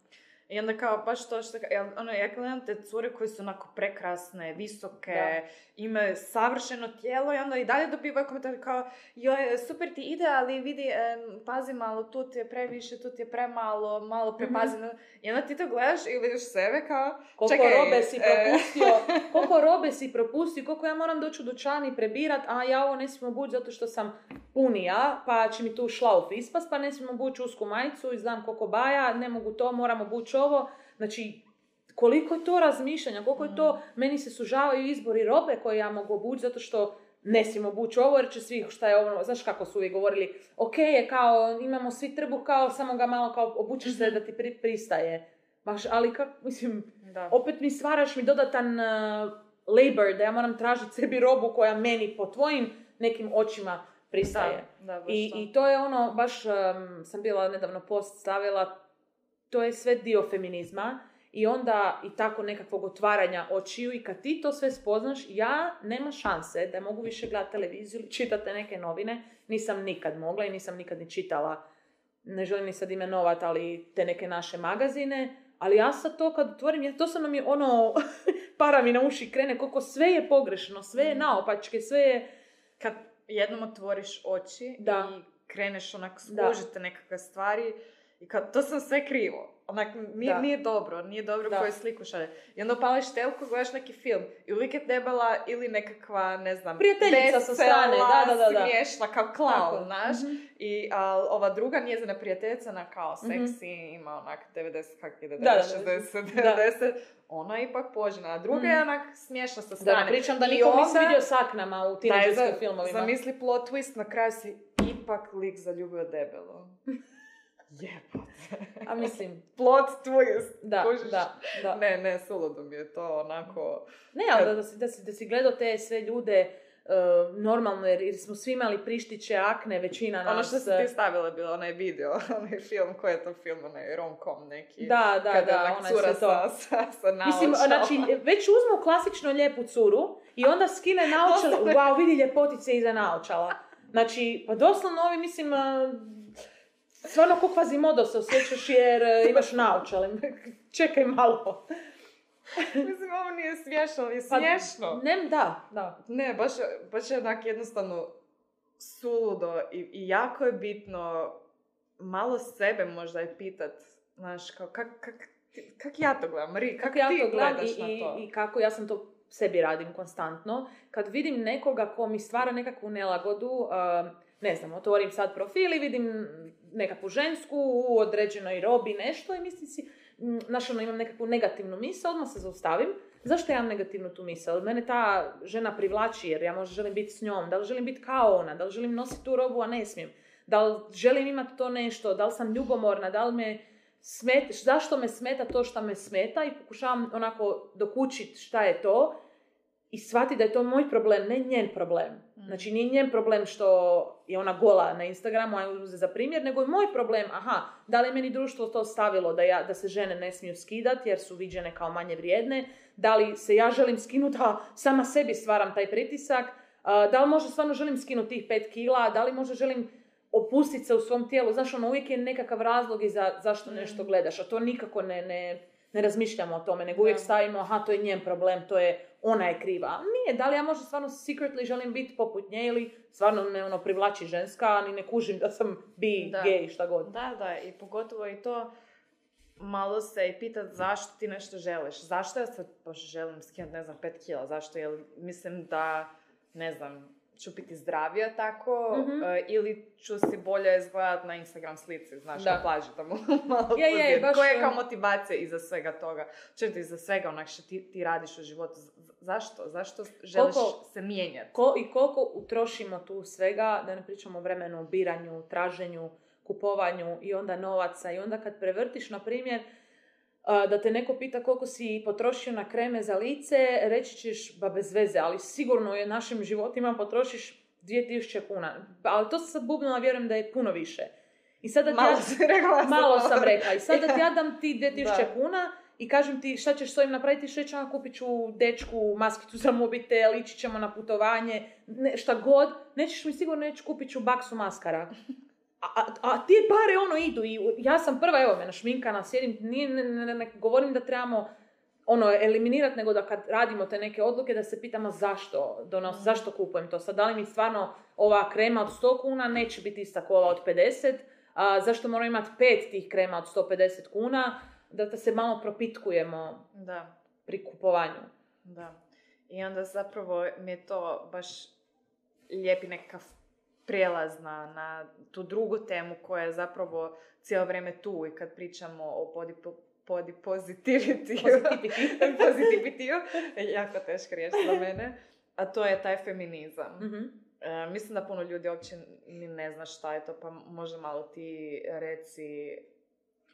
I onda kao baš to što, ono, ja gledam te cure koje su onako prekrasne, visoke, Da. imaju savršeno tijelo i onda i dalje dobivaju komentar kao joj, super ti ide, ali vidi, em, pazi malo, tu ti je previše, tu ti je premalo, malo prepazi. I onda ti to gledaš i vidiš sebe kao, Koliko čekaj, robe si e, propustio, koliko robe si propustio, koliko ja moram doći u dućan i prebirat, a ja ovo ne smijem obući zato što sam punija, pa će mi tu šlauf ispast, pa ne smijem obući usku majicu i znam koliko baja, ne mogu to, moram obući ovo. Znači, koliko je to razmišljanja, koliko je to, meni se sužavaju izbori robe koje ja mogu obući zato što ne smijem obući ovo jer će svi, šta je ono, znaš kako su uvijek govorili, ok je kao, imamo svi trbuh kao, samo ga malo kao obučeš se da ti pri- pristaje. Baš, ali kako, mislim, Da. opet mi stvaraš mi dodatan uh, labor, da ja moram tražiti sebi robu koja meni po tvojim nekim očima pristaje. Da, da, I. I to je ono, baš um, sam bila nedavno post stavila, to je sve dio feminizma i onda i tako nekakvog otvaranja očiju i kad ti to sve spoznaš, ja nema šanse da mogu više gledati televiziju ili čitati neke novine, nisam nikad mogla i nisam nikad ni čitala, ne želim ni sad imenovat, ali te neke naše magazine, ali ja sad to kad otvorim, ja, to sam nam je ono, para mi na uši krene, koliko sve je pogrešno, sve je naopačke, sve je... Kad jednom otvoriš oči Da. i kreneš onak Da. skužiti nekakve stvari i kad to sam sve krivo. Onak, nije, Da. nije dobro, nije dobro Da. koju sliku šalje. I onda opališ telku, gledaš neki film i uvijek je debela ili nekakva, ne znam, Prijateljica sa strane, da, da, da, da. smiješna, kao klaun, znaš. Mhm. I a, ova druga njezina prijateljica, ona kao Mhm. seksi, ima onak 90, kak ide, Da, da, 60, da. 90, ona je ipak požena, a druga je Mhm. onak smiješna sa Da strane. ne pričam da I niko nisi onda- vidio saknama u da tineđerskim filmovima. Zamisli plot twist, na kraju si ipak lik zaljubio debelo. Jebote. A mislim, Plot twist. da, kužiš? da, da. Ne, ne, suludo mi je to onako... Ne, ali da, da, si, da, si, da si gledao te sve ljude uh, normalno, jer, jer smo svi imali prištiće, akne, većina nas. Ono što si ti stavila bilo onaj video, onaj film, koji je to film, onaj rom-com neki. Da, da, kada da, onaj cura to. sa, sa, sa Mislim, znači, već uzmu klasično lijepu curu i onda skine Doslovno. wow, vidi ljepotice iza naočala. Znači, pa doslovno ovi, mislim, stvarno ko kvazimodo se osjećaš jer e, imaš naočale. Čekaj malo. Mislim, ovo nije smiješno, ali je Pa, smiješno. Ne, da, da. Ne, baš, baš je onak jednostavno suludo i, i jako je bitno malo sebe možda je pitat, znaš, kao, kak, kak, kak ja to gledam, Mari, kak Kako ja ti to gledam gledaš i, na i, to? i kako ja sam to sebi radim konstantno. Kad vidim nekoga ko mi stvara nekakvu nelagodu, um, ne znam, otvorim sad profil i vidim nekakvu žensku u određenoj robi nešto i mislim si, znaš ono, imam nekakvu negativnu misao, odmah se zaustavim. Zašto ja imam negativnu tu misao? Mene ta žena privlači jer ja možda želim biti s njom, da li želim biti kao ona, da li želim nositi tu robu, a ne smijem. Da li želim imati to nešto, da li sam ljubomorna, da li me smet, zašto me smeta to što me smeta i pokušavam onako dokučiti šta je to i shvatiti da je to moj problem, ne njen problem. Mm. Znači nije njen problem što je ona gola na Instagramu, a uze za primjer, nego je moj problem, aha, da li je meni društvo to stavilo da, ja, da se žene ne smiju skidati jer su viđene kao manje vrijedne, da li se ja želim skinuti, a sama sebi stvaram taj pritisak, da li možda stvarno želim skinuti tih pet kila, da li možda želim opustiti se u svom tijelu, znaš, ono, uvijek je nekakav razlog i za, zašto nešto gledaš, a to nikako ne, ne, ne razmišljamo o tome, nego uvijek Da. stavimo, aha, to je njen problem, to je, ona je kriva. Nije, da li ja možda stvarno secretly želim biti poput nje ili stvarno me ono privlači ženska, a ni ne kužim da sam bi, gay, šta god. Da, da, i pogotovo i to malo se i pitat zašto ti nešto želiš. Zašto ja sad baš želim skinuti, ne znam, pet kila? Zašto? Jer mislim da, ne znam, ću biti zdravija tako Mhm. e, ili ću si bolje izgledat na Instagram slici, znaš, Da. na plaži tamo malo Je, je, baš, Koja je kao motivacija iza svega toga? Četo iza svega onak što ti, ti radiš u životu. Zašto? Zašto želiš Koliko- se mijenjati? Ko, I koliko utrošimo tu svega, da ne pričamo o vremenu, biranju, traženju, kupovanju i onda novaca. I onda kad prevrtiš, na primjer, da te neko pita koliko si potrošio na kreme za lice, reći ćeš, ba bez veze, ali sigurno je našim životima potrošiš 2000 kuna. Ali to sam sad bubnula, vjerujem da je puno više. I sada ti Malo ja- si rekla. Malo sam rekla. I sad da ti ja dam ti 2000 Da. kuna i kažem ti šta ćeš s ovim napraviti, što ću ja kupit ću dečku maskicu za mobitel, ići ćemo na putovanje, ne, šta god, nećeš mi sigurno reći kupit ću baksu maskara. A, a, ti pare ono idu i ja sam prva, evo me našminkana, sjedim, nije, ne, ne, ne, ne govorim da trebamo ono, eliminirati, nego da kad radimo te neke odluke da se pitamo zašto donos, Mhm. zašto kupujem to. Sad, da li mi stvarno ova krema od 100 kuna neće biti ista kao ova od 50, a, zašto moramo imati pet tih krema od 150 kuna, da, da se malo propitkujemo Da. pri kupovanju. Da. I onda zapravo mi je to baš lijepi nekakav prijelaz na, na tu drugu temu koja je zapravo cijelo vrijeme tu i kad pričamo o body, po- body positivity. Positivity. positivity. jako teška riječ za mene. A to je taj feminizam. Mhm. E, mislim da puno ljudi uopće ni ne zna šta je to, pa možda malo ti reci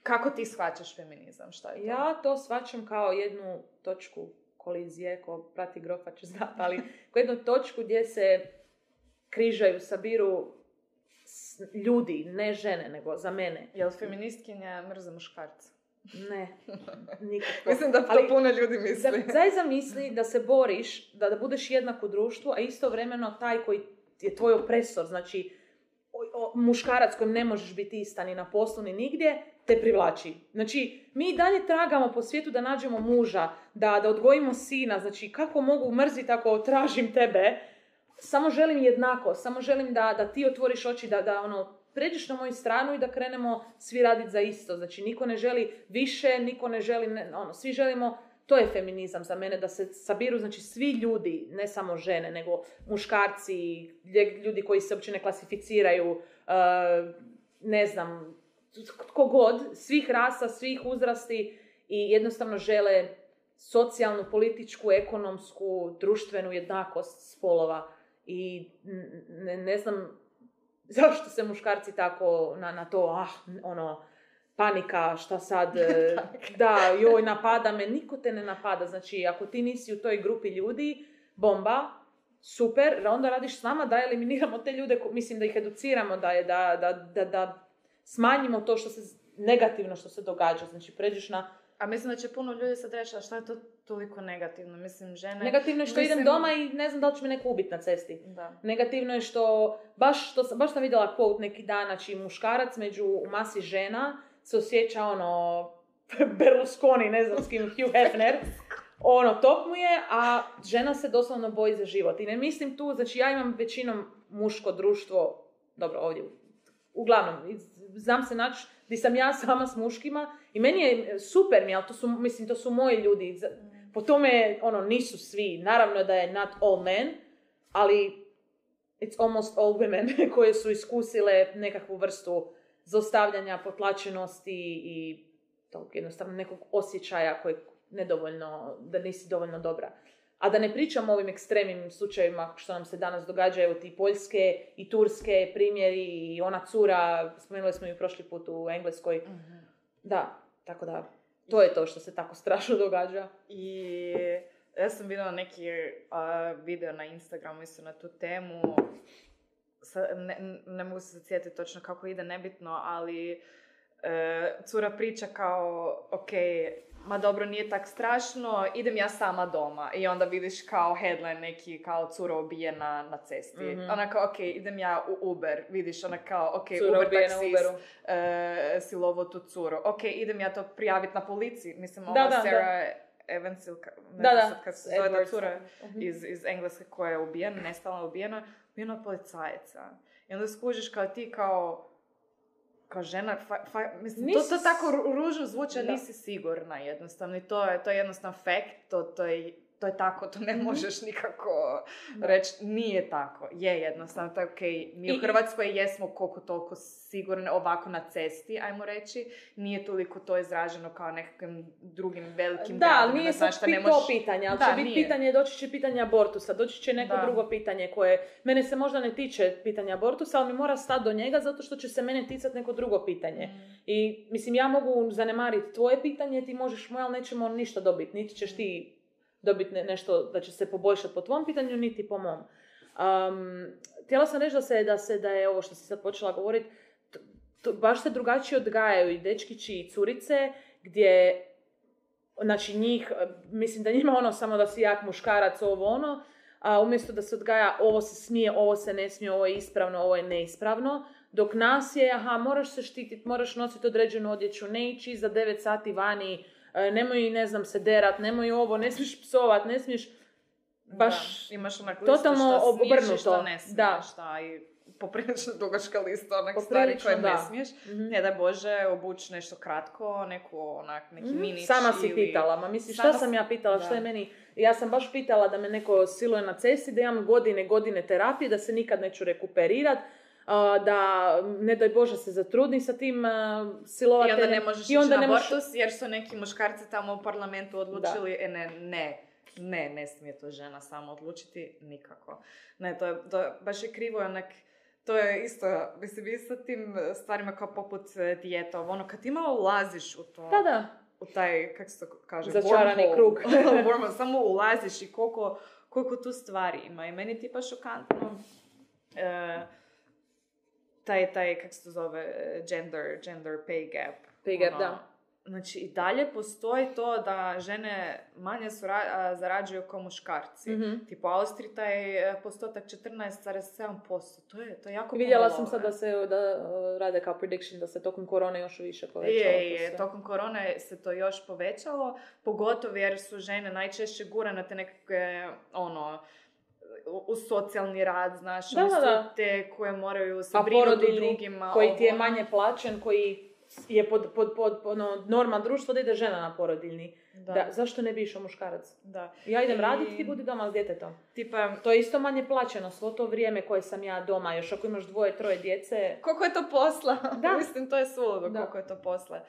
kako ti shvaćaš feminizam, šta je to? Ja to shvaćam kao jednu točku kolizije, ko prati grofa će znati, ali kao jednu točku gdje se križaju, sabiru ljudi, ne žene, nego za mene. Jel feministkinja mrze muškarca? Ne, nikako. Mislim da to Ali puno ljudi misli. Zaj zamisli da se boriš, da, da budeš jednak u društvu, a istovremeno taj koji je tvoj opresor, znači o- o- muškarac kojem ne možeš biti ista ni na poslu ni nigdje, te privlači. Znači, mi i dalje tragamo po svijetu da nađemo muža, da, da odgojimo sina, znači kako mogu mrziti ako tražim tebe, samo želim jednako, samo želim da, da ti otvoriš oči, da, da ono, pređeš na moju stranu i da krenemo svi raditi za isto. Znači, niko ne želi više, niko ne želi, ne, ono, svi želimo, to je feminizam za mene, da se sabiru, znači, svi ljudi, ne samo žene, nego muškarci, ljudi koji se uopće ne klasificiraju, uh, ne znam, tko god, svih rasa, svih uzrasti i jednostavno žele socijalnu, političku, ekonomsku, društvenu jednakost spolova. I ne, ne znam, zašto se muškarci tako na, na to, ah, ono, panika, šta sad, e, da, joj, napada me, niko te ne napada. Znači, ako ti nisi u toj grupi ljudi, bomba, super, onda radiš s nama da eliminiramo te ljude, mislim da ih educiramo, da, je, da, da, da, da smanjimo to što se negativno što se događa. Znači, pređeš na a mislim da će puno ljudi sad reći, a šta je to toliko negativno? Mislim, žene... Negativno je što idem doma i ne znam da li će me neko ubiti na cesti. Da. Negativno je što, baš, što, baš sam vidjela quote neki dan, znači muškarac među u masi žena se osjeća ono Berlusconi, ne znam s kim, Hugh Hefner, ono, top mu je, a žena se doslovno boji za život. I ne mislim tu, znači ja imam većinom muško društvo, dobro, ovdje, uglavnom, znam se naći gdje sam ja sama s muškima i meni je super mi, ali to su, mislim, to su moji ljudi. Po tome, ono, nisu svi. Naravno da je not all men, ali it's almost all women koje su iskusile nekakvu vrstu zostavljanja, potlačenosti i tog jednostavno nekog osjećaja koji nedovoljno, da nisi dovoljno dobra. A da ne pričam o ovim ekstremnim slučajevima što nam se danas događa, evo ti poljske i turske primjeri i ona cura, spomenuli smo ju prošli put u Engleskoj. Mhm. Da, tako da, to je to što se tako strašno događa. I ja sam vidjela neki video na Instagramu isto na tu temu. ne, ne, mogu se sjetiti točno kako ide, nebitno, ali e, cura priča kao, ok, ma dobro, nije tak strašno, idem ja sama doma. I onda vidiš kao headline neki kao cura ubijena na cesti. Mm-hmm. Ona kao, ok, idem ja u Uber. Vidiš, ona kao, ok, cura Uber taksist uh, silovo tu curu. Ok, idem ja to prijaviti na policiji. Mislim, ova da, Sarah da. Evans ili ne da, znam sad kad se zove ta cura mm-hmm. iz, iz Engleske koja je ubijena, nestala ubijena, ubijena od policajaca. I onda skužiš kao ti kao kao žena, fa, fa, mislim, to, to tako ružno zvuče, nisi sigurna jednostavno i to je, to je jednostavno fact, to, to je to je tako, to ne mhm. možeš nikako reći, nije tako. Je jednostavno, to je ok. Mi u Hrvatskoj jesmo koliko toliko sigurne ovako na cesti, ajmo reći. Nije toliko to izraženo kao nekakvim drugim velikim da, gradima. Da, nije sad ne to pitanje, ali da, će biti pitanje, doći će pitanje abortusa, doći će neko drugo pitanje koje, mene se možda ne tiče pitanja abortusa, ali mi mora stati do njega zato što će se mene ticati neko drugo pitanje. Mm. I mislim, ja mogu zanemariti tvoje pitanje, ti možeš moje, ali nećemo ništa dobiti, niti ćeš ti dobiti nešto da će se poboljšati po tvom pitanju, niti po mom. Um, htjela sam reći da, se, da, se, da je ovo što si sad počela govoriti, baš se drugačije odgajaju i dečkići i curice, gdje znači njih, mislim da njima ono samo da si jak muškarac, ovo ono, a umjesto da se odgaja ovo se smije, ovo se ne smije, ovo je ispravno, ovo je neispravno, dok nas je, aha, moraš se štititi, moraš nositi određenu odjeću, ne ići za 9 sati vani nemoj, ne znam, se derat, nemoj ovo, ne smiješ psovat, ne smiješ baš da, imaš onak totalno obrnuto. Što ne smiješ, da. šta i poprilično dugačka lista onak stvari koje da. ne smiješ. Mm-hmm. Ne da Bože, obući nešto kratko, neku onak, neki mm-hmm. minić Sama si ili... pitala, ma misliš, šta sam ja pitala, što je meni... Ja sam baš pitala da me neko siluje na cesti, da imam godine, godine terapije, da se nikad neću rekuperirat, da ne daj Bože se zatrudni sa tim silovateljem. I onda ne možeš I onda ne abortus jer su neki muškarci tamo u parlamentu odlučili, e, ne, ne, ne, ne smije to žena samo odlučiti, nikako. Ne, to je, to baš je krivo, onak, to je isto, mislim, isto tim stvarima kao poput e, dijetova, ono, kad ti malo ulaziš u to, da, da. u taj, kako se to kaže, Začarani krug. samo ulaziš i koliko, koliko tu stvari ima. I meni je tipa šokantno, e, taj, taj, kak se to zove, gender, gender pay gap. Pay gap, ono, da. Znači, i dalje postoji to da žene manje sura, zarađuju kao muškarci. Mm-hmm. Tipo, Austriji taj e, postotak 14,7%. To je, to je jako Vidjela sam sad da se da, e, rade kao prediction da se tokom korone još više povećalo. Je, je, tokom korone se to još povećalo. Pogotovo jer su žene najčešće gurane te nekakve, ono, u socijalni rad, znaš, da, da, te koje moraju se brinuti drugima. koji ti je manje plaćen, koji je pod, pod, pod, ono, normal društvo da ide žena na porodiljni. Da. zašto ne bi išao muškarac? Da. Ja idem I... raditi, ti budi doma s djetetom. Tipa... To je isto manje plaćeno, svo to vrijeme koje sam ja doma, još ako imaš dvoje, troje djece. Koliko je to posla? Da. Mislim, to je suludo koliko je to posla.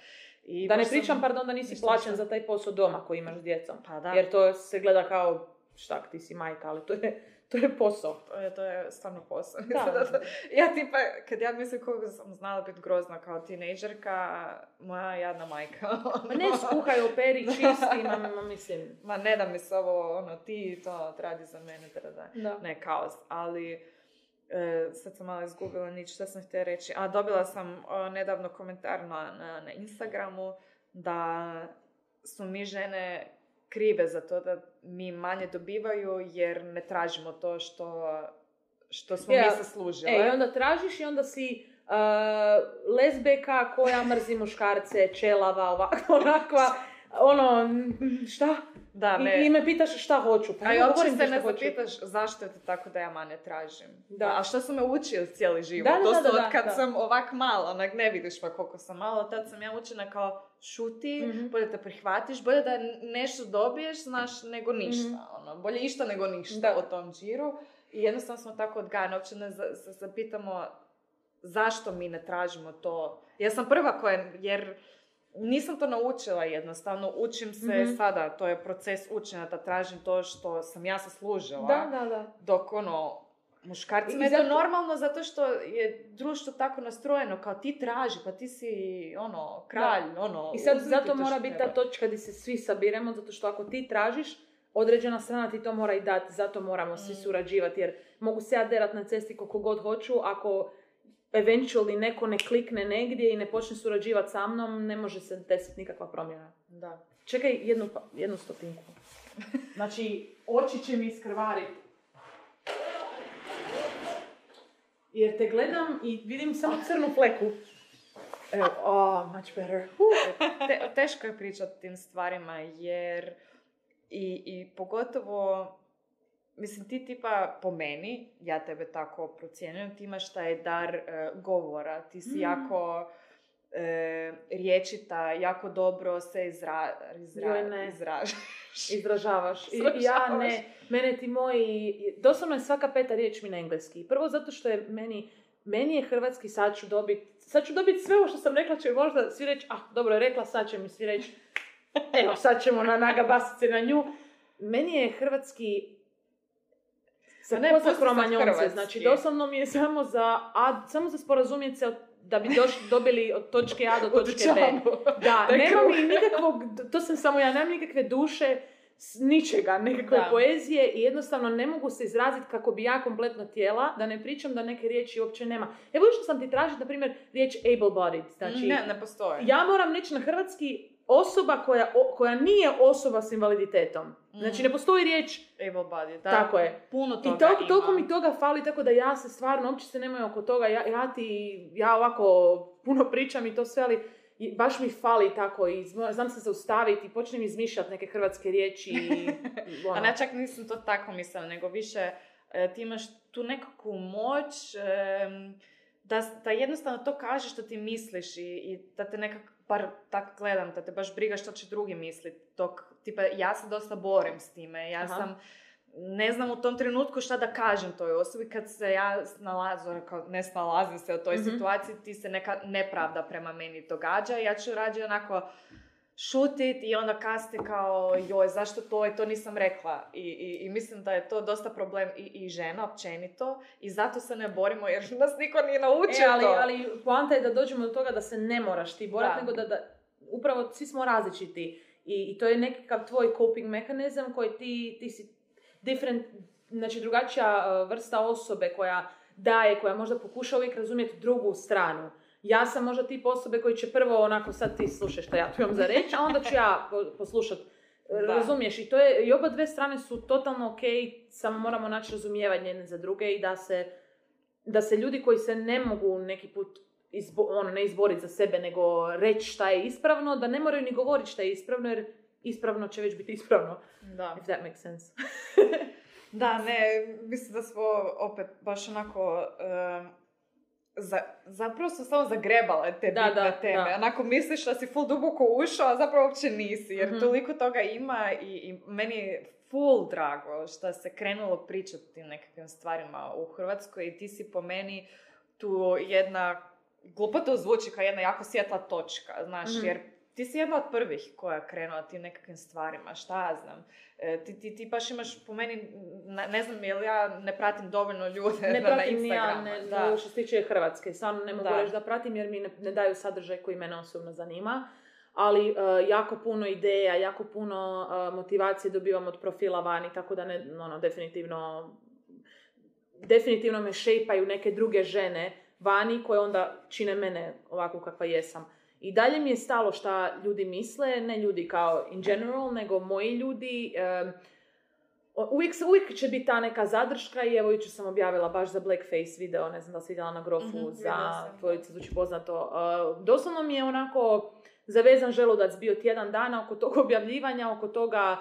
I da ne pričam, pardon, da nisi plaćen za taj posao doma koji imaš s djecom. Pa da. Jer to se gleda kao, šta, ti si majka, ali to je To je posao. To je, to je stvarno posao. Da. ja tipa, kad ja mislim koliko sam znala biti grozna kao tinejdžerka, moja jadna majka. Ma ne skuhaj, operi, čisti, ma, ma, mislim. Ma ne da mi se ovo, ono, ti to radi za mene, da, da. Da. Ne, kaos. Ali, e, sad sam malo izgubila nič, što sam htjela reći. A, dobila sam o, nedavno komentar na, na, na Instagramu da su mi žene krive za to da mi manje dobivaju jer ne tražimo to što, što smo Ja. mi zaslužile. E, i onda tražiš i onda si uh, lesbeka koja mrzi muškarce, čelava, ovakva, onakva, ono, šta? Da, I, ne. I me pitaš šta hoću. Pa A i uopće se ne zapitaš zašto je to tako da ja manje tražim. Da. A što su me učili cijeli život? Da, da, to da, da, od kad da. sam ovak mala, onak ne vidiš pa koliko sam mala, tad sam ja učena kao šuti, Mhm. bolje te prihvatiš, bolje da nešto dobiješ, znaš, nego ništa. Mhm. Ono, bolje išta nego ništa Da. o tom džiru. I jednostavno smo tako odgajani, uopće ne zapitamo zašto mi ne tražimo to. Ja sam prva koja, jer nisam to naučila jednostavno, učim se Mhm. sada, to je proces učenja da tražim to što sam ja zaslužila. Da, da, da. Dok ono, muškarcima je to zato- normalno zato što je društvo tako nastrojeno, kao ti traži, pa ti si ono, kralj, ono, I sad zato to mora biti ta točka gdje se svi sabiremo, zato što ako ti tražiš, određena strana ti to mora i dati, zato moramo svi Mm. surađivati, jer mogu se ja derat na cesti koliko god hoću, ako eventually neko ne klikne negdje i ne počne surađivati sa mnom, ne može se desiti nikakva promjena. Da. Čekaj jednu, pa- jednu stotinku. Znači, oči će mi iskrvariti. Jer te gledam i vidim samo crnu fleku. Evo, oh, much better. Te- teško je pričati o tim stvarima jer i, i pogotovo Mislim, ti tipa po meni, ja tebe tako procjenjujem, ti imaš taj dar e, govora, ti si Mm. jako e, riječita, jako dobro se izra, izra, ne. izražaš. Izražavaš. I, ja ne, mene ti moji, doslovno je svaka peta riječ mi na engleski. Prvo zato što je meni, meni je hrvatski, sad ću dobit, sad ću dobit sve ovo što sam rekla, će možda svi reći, ah, dobro je rekla, sad će mi svi reći, evo, sad ćemo na nagabasice na nju. Meni je hrvatski sa ne, sad kromanjonce, znači doslovno mi je samo za, a, samo za sporazumjeti se da bi došli, dobili od točke A do točke B. Da, nema mi nikakvog, to sam samo ja, nemam nikakve duše, s ničega, nekakve Da. poezije i jednostavno ne mogu se izraziti kako bi ja kompletno tijela, da ne pričam da neke riječi uopće nema. Evo što sam ti tražiti, na primjer, riječ able-bodied, znači ne, ne postoji. ja moram reći na hrvatski osoba koja, o- koja nije osoba s invaliditetom. Znači Mm. ne postoji riječ, Able body, da. tako je. Puno toga I toliko, ima. toliko mi toga fali, tako da ja se stvarno, uopće se nemoj oko toga, ja, ja ti, ja ovako puno pričam i to sve, ali i baš mi fali tako i zna- znam se zaustaviti i počnem izmišljati neke hrvatske riječi i ono. A ne, čak nisam to tako mislila, nego više e, ti imaš tu nekakvu moć em, da, da jednostavno to kažeš što ti misliš i, i da te nekak, bar tako gledam, da te baš briga što će drugi misliti. Dok, tipa, ja se dosta borim s time. Ja Aha. sam, ne znam u tom trenutku šta da kažem toj osobi kad se ja snalazim, kao ne snalazim se u toj Mhm. situaciji, ti se neka nepravda prema meni događa. Ja ću rađe onako šutit i onda kasnije kao joj zašto to i to nisam rekla I, i, i mislim da je to dosta problem i, i žena općenito i zato se ne borimo jer nas niko nije naučio E, ali, to. ali poanta je da dođemo do toga da se ne moraš ti borati, Da. nego da, da upravo svi smo različiti. I, I to je nekakav tvoj coping mehanizam koji ti, ti si different, znači drugačija uh, vrsta osobe koja daje, koja možda pokuša uvijek razumjeti drugu stranu. Ja sam možda tip osobe koji će prvo onako sad ti slušaj što ja tu imam za reći, a onda ću ja po- poslušat. Da. Razumiješ? I to je, i oba dve strane su totalno ok, samo moramo naći razumijevanje jedne za druge i da se, da se ljudi koji se ne mogu neki put izbo, ono, ne izboriti za sebe, nego reći šta je ispravno, da ne moraju ni govoriti šta je ispravno, jer ispravno će već biti ispravno. Da. If that makes sense. da, ne, mislim da smo opet baš onako... em, za, zapravo sam samo zagrebala te Da, bitne da, teme. da. Onako misliš da si full duboko ušao, a zapravo uopće nisi. Jer Mhm. toliko toga ima i, i meni je full drago što se krenulo pričati o tim nekakvim stvarima u Hrvatskoj i ti si po meni tu jedna, glupo to zvuči kao jedna jako svjetla točka, znaš, Mhm. jer ti si jedna od prvih koja krenula tim nekakvim stvarima, šta ja znam. E, ti, ti, ti baš imaš po meni, ne, ne znam jel ja ne pratim dovoljno ljude Ne na, na pratim ni ja, Instagramu. ne, da. što se tiče Hrvatske. Stvarno ne mogu Da. reći da pratim jer mi ne, ne daju sadržaj koji mene osobno zanima. Ali e, jako puno ideja, jako puno e, motivacije dobivam od profila vani, tako da ne, ono, definitivno definitivno me šejpaju neke druge žene vani koje onda čine mene ovako kakva jesam. I dalje mi je stalo šta ljudi misle, ne ljudi kao in general, nego moji ljudi. uvijek, uvijek će biti ta neka zadrška i evo jučer sam objavila baš za Blackface video, ne znam da si vidjela na grofu Mhm, za tvojice zvuči poznato. Uh, doslovno mi je onako zavezan želudac bio tjedan dana oko tog objavljivanja, oko toga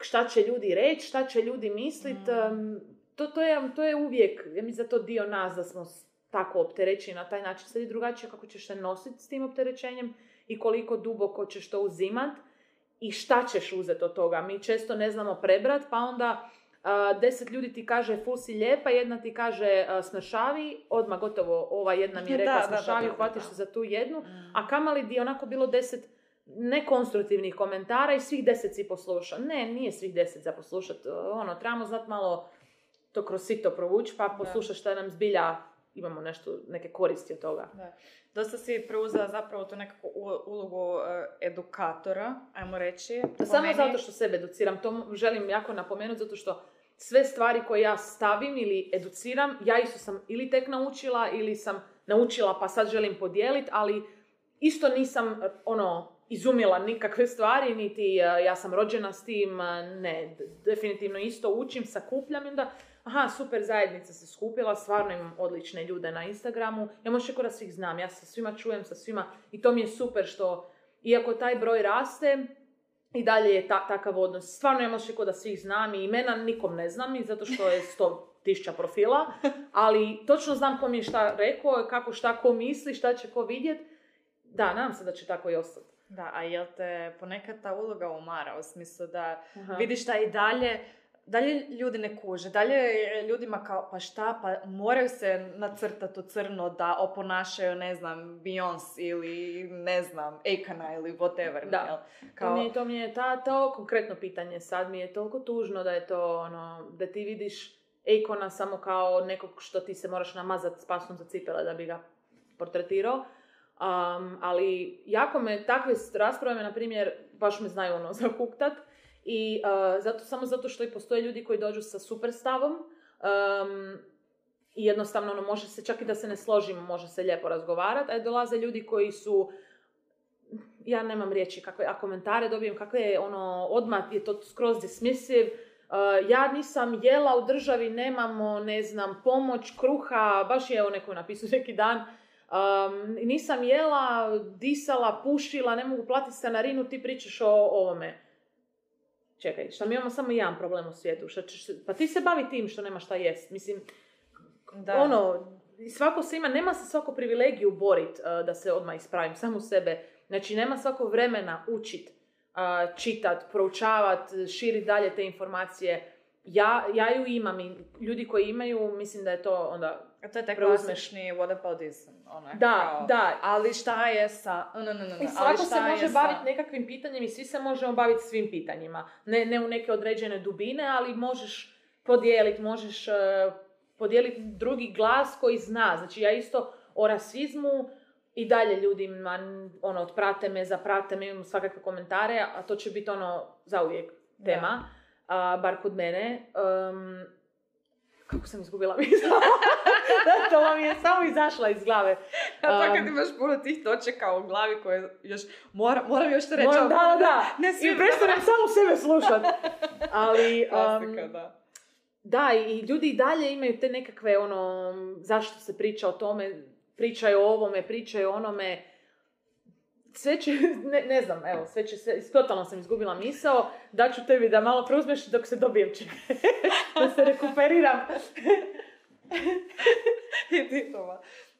šta će ljudi reći, šta će ljudi mislit. Mhm. em, to, to, je, to je uvijek, ja mislim da je to dio nas da smo tako opterećeni na taj način. Sad je drugačije kako ćeš se nositi s tim opterećenjem i koliko duboko ćeš to uzimat i šta ćeš uzeti od toga. Mi često ne znamo prebrat, pa onda a, deset ljudi ti kaže ful si lijepa, jedna ti kaže a, smršavi, odmah gotovo ova jedna mi je rekla Da, smršavi, da, da, uhvatiš da. se za tu jednu, Mm. a kamali di onako bilo deset nekonstruktivnih komentara i svih deset si posluša. Ne, nije svih deset za poslušat. Ono, trebamo znat malo to kroz sito provući, pa poslušat šta nam zbilja imamo nešto, neke koristi od toga. Da. Dosta si preuzela zapravo tu nekakvu ulogu e, edukatora, ajmo reći. Samo meni. zato što sebe educiram, to želim jako napomenuti, zato što sve stvari koje ja stavim ili educiram, ja isto sam ili tek naučila ili sam naučila pa sad želim podijeliti, ali isto nisam e, ono izumila nikakve stvari, niti e, ja sam rođena s tim, ne, definitivno isto učim, sakupljam i onda, aha, super zajednica se skupila, stvarno imam odlične ljude na Instagramu, ja možda da svih znam, ja sa svima čujem, sa svima i to mi je super što, iako taj broj raste, i dalje je ta, takav odnos. Stvarno ja možeš da svih znam i imena nikom ne znam i zato što je sto tisuća profila, ali točno znam ko mi je šta rekao, kako šta ko misli, šta će ko vidjet. Da, nadam se da će tako i ostati. Da, a jel te ponekad ta uloga umara u smislu da Aha. vidiš da i dalje dalje ljudi ne kuže, dalje je ljudima kao, pa šta, pa moraju se nacrtati u crno da oponašaju, ne znam, Beyoncé ili, ne znam, Akana ili whatever. Da. jel? To Kao, mi je, to mi je ta, to konkretno pitanje sad mi je toliko tužno da je to ono, da ti vidiš Akona samo kao nekog što ti se moraš namazati s pasom za cipele da bi ga portretirao. Um, ali jako me, takve rasprave me, na primjer, baš me znaju ono zakuktat. I uh, zato, samo zato što i postoje ljudi koji dođu sa super stavom. um, I jednostavno ono, može se, čak i da se ne složimo, može se lijepo razgovarati. A dolaze ljudi koji su ja nemam riječi kakve, a komentare dobijem kakve je ono, odmah je to skroz dismissive. Uh, ja nisam jela u državi, nemamo, ne znam, pomoć, kruha, baš je evo neko napisao neki dan. Um, nisam jela, disala, pušila, ne mogu platiti stanarinu, ti pričaš o ovome. Čekaj, šta mi imamo samo jedan problem u svijetu? Šta ćeš, pa ti se bavi tim što nema šta jest. Mislim, da. ono, svako se ima, nema se svako privilegiju borit uh, da se odmah ispravim, samo sebe. Znači, nema svako vremena učit, uh, čitat, proučavat, širit dalje te informacije. Ja, ja ju imam i ljudi koji imaju, mislim da je to onda... A to je taj preuzmeš. klasični what about this? Onak, Da, kao, da. Ali šta je sa... No, no, no, no, I svako se može sa- baviti nekakvim pitanjem i svi se možemo baviti svim pitanjima. Ne, ne u neke određene dubine, ali možeš podijeliti, možeš uh, podijeliti drugi glas koji zna. Znači ja isto o rasizmu i dalje ljudima ono, otprate me, zaprate me, imam svakakve komentare, a to će biti ono zauvijek tema, a, bar kod mene. Um, kako sam izgubila misla? to vam je samo izašla iz glave. A to kad Um, imaš puno tih točaka u glavi koje još... Moram, moram još to reći. Moram, ali- da, da, Ne I prestanem samo sebe slušat. Ali, um, da. da, i ljudi i dalje imaju te nekakve, ono, zašto se priča o tome, pričaju o ovome, pričaju o onome. Sve će, ne, ne znam, evo, sve će se, totalno sam izgubila misao, daću tebi da malo preuzmeš dok se dobijem čega. da se rekuperiram. I.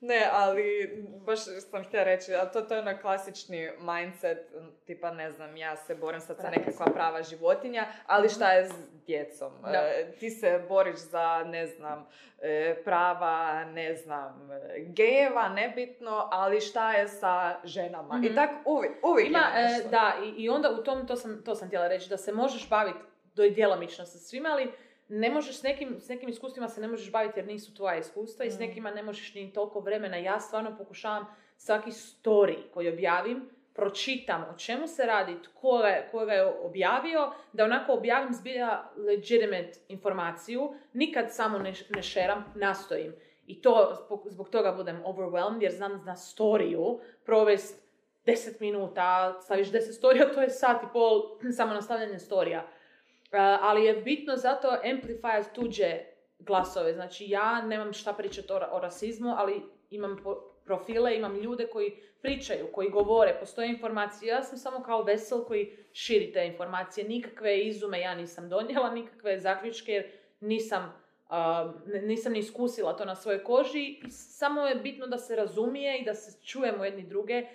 Ne, ali baš sam htjela reći, a to, to je onaj klasični mindset, tipa ne znam, ja se borim sad za nekakva prava životinja, ali šta je s djecom? E, ti se boriš za, ne znam, e, prava, ne znam, gejeva, nebitno, ali šta je sa ženama? I Mhm. tak uvijek, uvijek Ima, e, da, i, i onda u tom, to sam, to sam htjela reći, da se možeš baviti do i djelomično sa svima, ali ne možeš s nekim, s nekim iskustvima se ne možeš baviti jer nisu tvoja iskustva i s Mm. nekima ne možeš ni toliko vremena. Ja stvarno pokušavam svaki story koji objavim, pročitam o čemu se radi, tko ga, je- ko ga je objavio, da onako objavim zbilja legitimate informaciju, nikad samo ne, ne šeram, nastojim. I to zbog toga budem overwhelmed jer znam na storiju provest 10 minuta, staviš 10 storija, to je sat i pol samo nastavljanje storija. Uh, ali je bitno zato amplify tuđe glasove. Znači ja nemam šta pričati o, o rasizmu, ali imam po- profile, imam ljude koji pričaju, koji govore, postoje informacije. Ja sam samo kao vesel koji širi te informacije. Nikakve izume ja nisam donijela, nikakve zaključke jer nisam, uh, nisam ni iskusila to na svojoj koži. I samo je bitno da se razumije i da se čujemo jedni druge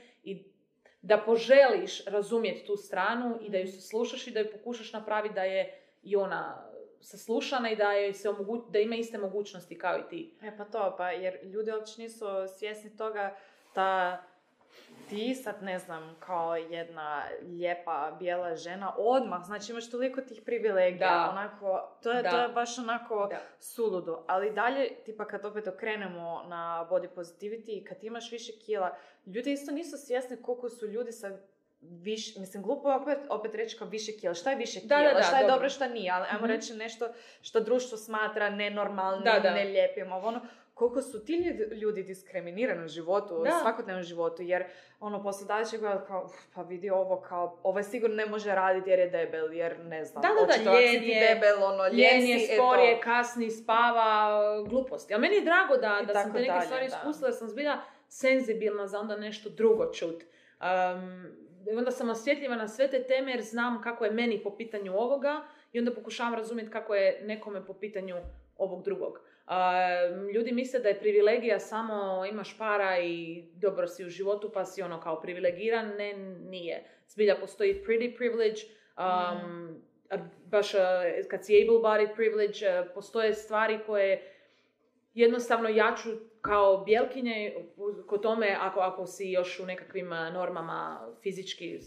da poželiš razumjeti tu stranu i da ju slušaš i da ju pokušaš napraviti da je i ona saslušana i da, je se omogu- da ima iste mogućnosti kao i ti. E pa to, pa jer ljudi uopće nisu svjesni toga da ti sad, ne znam, kao jedna lijepa bijela žena, odmah, znači imaš toliko tih privilegija, Da. onako, to je, Da. to je baš onako Da. suludo. Ali dalje, tipa kad opet okrenemo na body positivity i kad imaš više kila, ljudi isto nisu svjesni koliko su ljudi sa više, mislim, glupo je opet, opet reći kao više kila. Šta je više Da, kila? da, da, šta je dobro. dobro, šta nije? Ali ajmo Mhm. reći nešto što društvo smatra nenormalnim, Da, da. nelijepim, ovo ono koliko su ti ljudi, diskriminirani u životu, u svakodnevnom životu, jer ono, poslodavac će gledati kao, "Uf, pa vidi ovo kao, ovaj sigurno ne može raditi jer je debel, jer ne znam, Da, da, da, ljen je, debel, ono, ljen je, spor je, kasni, spava, gluposti. Ali meni je drago da, I da sam te neke dalje, stvari iskusila, da sam zbilja senzibilna za onda nešto drugo čut. Um, onda sam osjetljiva na sve te teme jer znam kako je meni po pitanju ovoga i onda pokušavam razumjeti kako je nekome po pitanju ovog drugog. Ljudi misle da je privilegija samo imaš para i dobro si u životu pa si ono kao privilegiran, ne, nije. Zbilja postoji pretty privilege, um, a baš uh, kad si able-bodied privilege, uh, postoje stvari koje jednostavno ja ću kao bjelkinje kod tome ako, ako si još u nekakvim uh, normama fizički,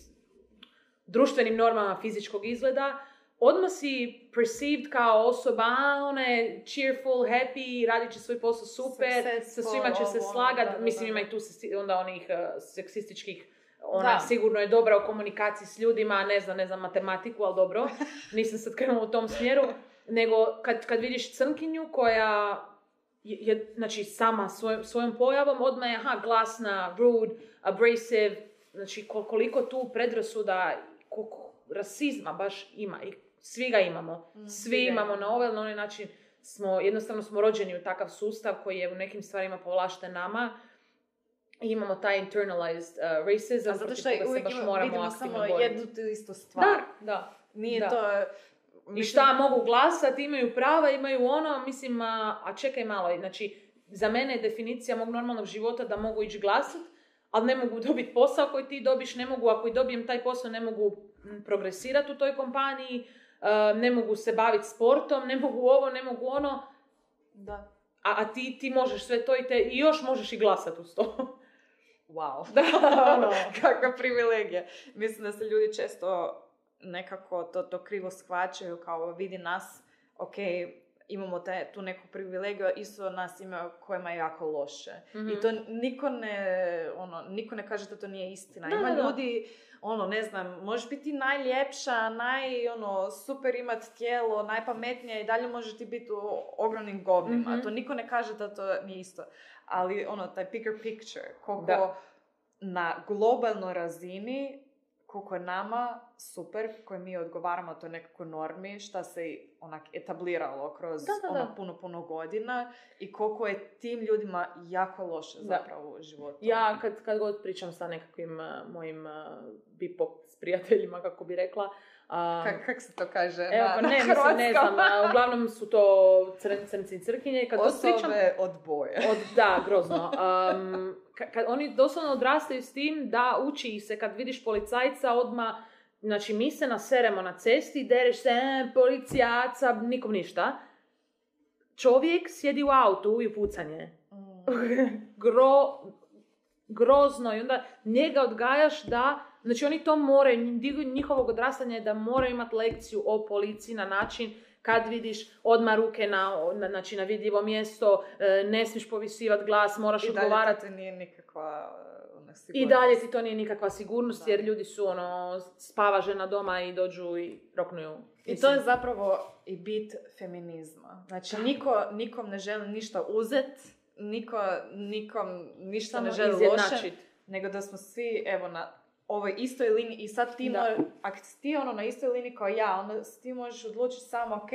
društvenim normama fizičkog izgleda, odmah si perceived kao osoba, a ona je cheerful, happy, radit će svoj posao super, sa Successful, svima će se ovo, ono, slagat, da, da, mislim da, ima i tu se- onda onih uh, seksističkih ona Da. sigurno je dobra u komunikaciji s ljudima, ne znam, ne znam matematiku, ali dobro, nisam sad krenula u tom smjeru, nego kad, kad vidiš crnkinju koja je, je, znači sama svoj, svojom pojavom odmah je aha, glasna, rude, abrasive, znači kol- koliko tu predrasuda, koliko rasizma baš ima i svi ga imamo, Mm, svi imamo na ovaj ili na onaj način smo, jednostavno smo rođeni u takav sustav koji je u nekim stvarima povlašten nama i imamo taj internalized uh, racism A zato što se uvijek baš moramo vidimo samo boriti. jednu tu istu stvar. Da, da. Nije da. to... I mislim- šta mogu glasati, imaju prava, imaju ono, mislim, a, a čekaj malo, znači, za mene je definicija mog normalnog života da mogu ići glasat, ali ne mogu dobiti posao koji ti dobiš, ne mogu, ako i dobijem taj posao, ne mogu progresirati u toj kompaniji, ne mogu se baviti sportom, ne mogu ovo, ne mogu ono, Da. a, a ti, ti možeš sve to i, te, i još možeš i glasat uz to. Wow. da, ono. Kakva privilegija. Mislim da se ljudi često nekako to, to krivo shvaćaju kao vidi nas, ok, imamo te, tu neku privilegiju, isto nas ima kojima je jako loše. Mhm. I to niko ne, ono, niko ne kaže da to nije istina. Da, ima da, da. ljudi, ono, ne znam, možeš biti najljepša, naj, ono, super imat tijelo, najpametnija i dalje možeš ti biti u ogromnim govnima. Mhm. To niko ne kaže da to nije isto. Ali, ono, taj bigger picture, koliko Da. na globalnoj razini koliko je nama super, koji mi odgovaramo to nekako normi, šta se onak etabliralo kroz Da, da, da. ono puno, puno godina i koliko je tim ljudima jako loše Da. zapravo u životu. Ja kad, kad god pričam sa nekakvim uh, mojim uh, bipox prijateljima, kako bi rekla, a, Kak, kak se to kaže Evo, na, pa na ne, mislim, ne znam, uglavnom su to cr- crnci i crkinje. Kad god pričam, Osobe od boje. od, da, grozno. Um, kad oni doslovno odrastaju s tim da uči ih se kad vidiš policajca odma znači mi se naseremo na cesti, dereš se, e, policajaca, nikom ništa. Čovjek sjedi u autu i pucanje. Mm. Gro, grozno i onda njega odgajaš da, znači oni to moraju, dio njihovog odrastanja je da moraju imati lekciju o policiji na način kad vidiš odmah ruke na, na, znači na vidljivo mjesto, e, ne smiješ povisivati glas, moraš I odgovarati. nije nikakva ona, I sigurnost. dalje ti to nije nikakva sigurnost Da. jer ljudi su ono, spava žena doma i dođu i roknuju. I to je zapravo i bit feminizma. Znači, niko nikom ne želi ništa uzet, niko nikom ništa ne Samo želi loše, nego da smo svi, evo, na ovoj istoj liniji i sad ti, Da. mo- ako si ti ono na istoj liniji kao ja, onda ti možeš odlučiti samo, ok,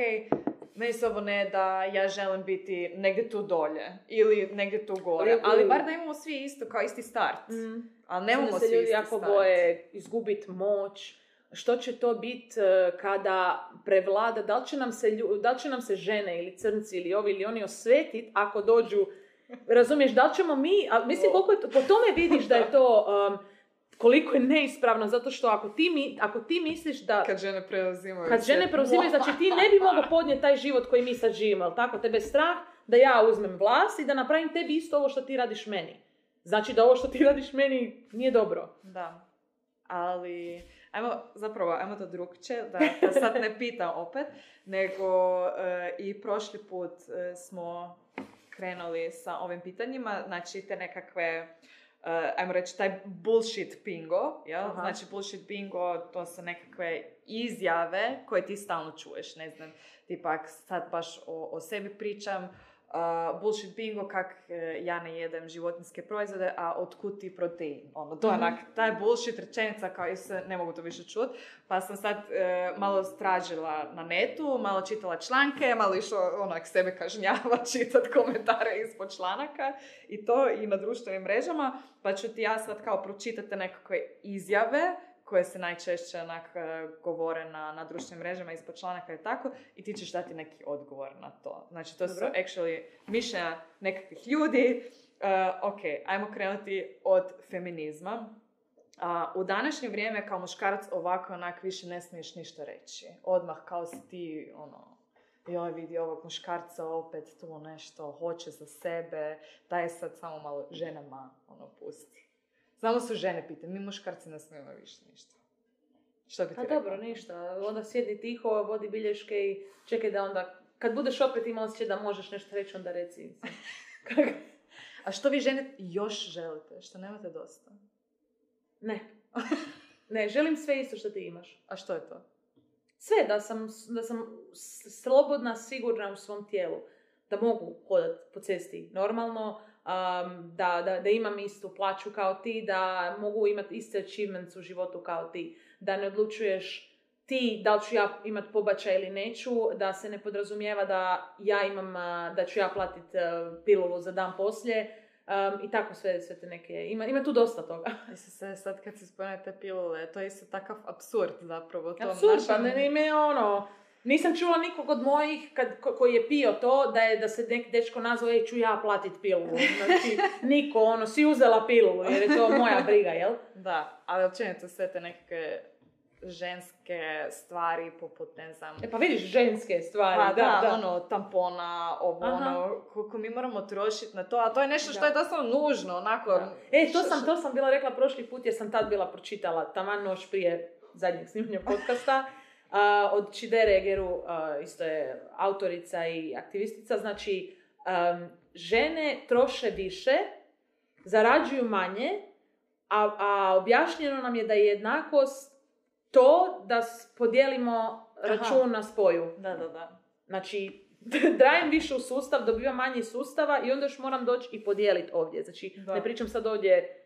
meni se ovo ne da ja želim biti negdje tu dolje ili negdje tu gore, ali bar da imamo svi isto kao isti start. Mm. Ali nemamo svi ljudi jako start. boje izgubiti moć. Što će to biti kada prevlada, da li, će nam se, lju- da li će nam se žene ili crnci ili ovi ili oni osvetit ako dođu, razumiješ, da li ćemo mi, a mislim koliko je to, po tome vidiš da je to, um, koliko je neispravno, zato što ako ti, mi, ako ti misliš da, Kad žene preuzimaju kad žene preuzimaju, znači ti ne bi mogao podnijeti taj život koji mi sad živimo, jel tako? Tebe je strah da ja uzmem vlast i da napravim tebi isto ovo što ti radiš meni. Znači da ovo što ti radiš meni nije dobro. Da. Ali, ajmo, zapravo, ajmo to drugče, da, da sad ne pitam opet, nego e, i prošli put e, smo krenuli sa ovim pitanjima, znači te nekakve, ajmo reći, taj bullshit bingo, jel? Aha. Znači bullshit bingo, to su nekakve izjave koje ti stalno čuješ, ne znam, tipak sad baš o, o sebi pričam, uh, bullshit bingo kak e, ja ne jedem životinske proizvode, a otkud ti protein? Ono, to je Mhm. onak, taj bullshit rečenica kao i se ne mogu to više čut. Pa sam sad e, malo stražila na netu, malo čitala članke, malo išla onak sebe kažnjava čitat komentare ispod članaka i to i na društvenim mrežama. Pa ću ti ja sad kao pročitati nekakve izjave koje se najčešće onak e, govore na, na društvenim mrežama ispod članaka i tako i ti ćeš dati neki odgovor na to. Znači to su Dobro. actually mišljenja nekakvih ljudi. E, ok, ajmo krenuti od feminizma. A, u današnje vrijeme kao muškarac ovako onak više ne smiješ ništa reći. Odmah kao si ti ono joj vidi ovog muškarca opet tu nešto hoće za sebe, daj sad samo malo ženama ono pusti. Samo su žene pitanje, mi muškarci ne smijemo više ništa. Što bi ti A rekla? dobro, ništa. Onda sjedi tiho, vodi bilješke i čekaj da onda, kad budeš opet imao osjećaj da možeš nešto reći, onda reci. A što vi žene još želite? Što nemate dosta? ne. Ne, želim sve isto što ti imaš. A što je to? Sve, da sam, da sam slobodna, sigurna u svom tijelu. Da mogu hodat po cesti normalno, um, da, da, da imam istu plaću kao ti, da mogu imati iste achievements u životu kao ti. Da ne odlučuješ ti da li ću ja imat pobačaj ili neću, da se ne podrazumijeva da ja imam, a, da ću ja platit a, pilulu za dan poslije. um, I tako sve, sve te neke, ima, ima tu dosta toga. Mislim se sad kad se spomene te pilule, to je isto takav absurd zapravo. tom Apsurd, pa ne, ne, ono, nisam čula nikog od mojih kad, ko- koji je pio to, da je da se neki dečko nazvao, ej, ću ja platit pilulu. Znači, niko, ono, si uzela pilulu, jer je to moja briga, jel? Da, ali općenito sve te nekakve ženske stvari poput, ne znam, E pa vidiš, ženske stvari, Pa da, da. ono, tampona, ovo, Aha. ono, koliko mi moramo trošiti na to, a to je nešto što Da. je doslovno nužno, onako. Da. E, to sam, to sam bila rekla prošli put jer sam tad bila pročitala taman noć prije zadnjeg snimanja podcasta od Čidere Egeru, a, isto je autorica i aktivistica, znači am, žene troše više, zarađuju manje, a, a objašnjeno nam je da je jednakost to da podijelimo račun na spoju. Da, da, da. Znači, dajem više u sustav, dobivam manje sustava i onda još moram doći i podijeliti ovdje. Znači, Da. ne pričam sad ovdje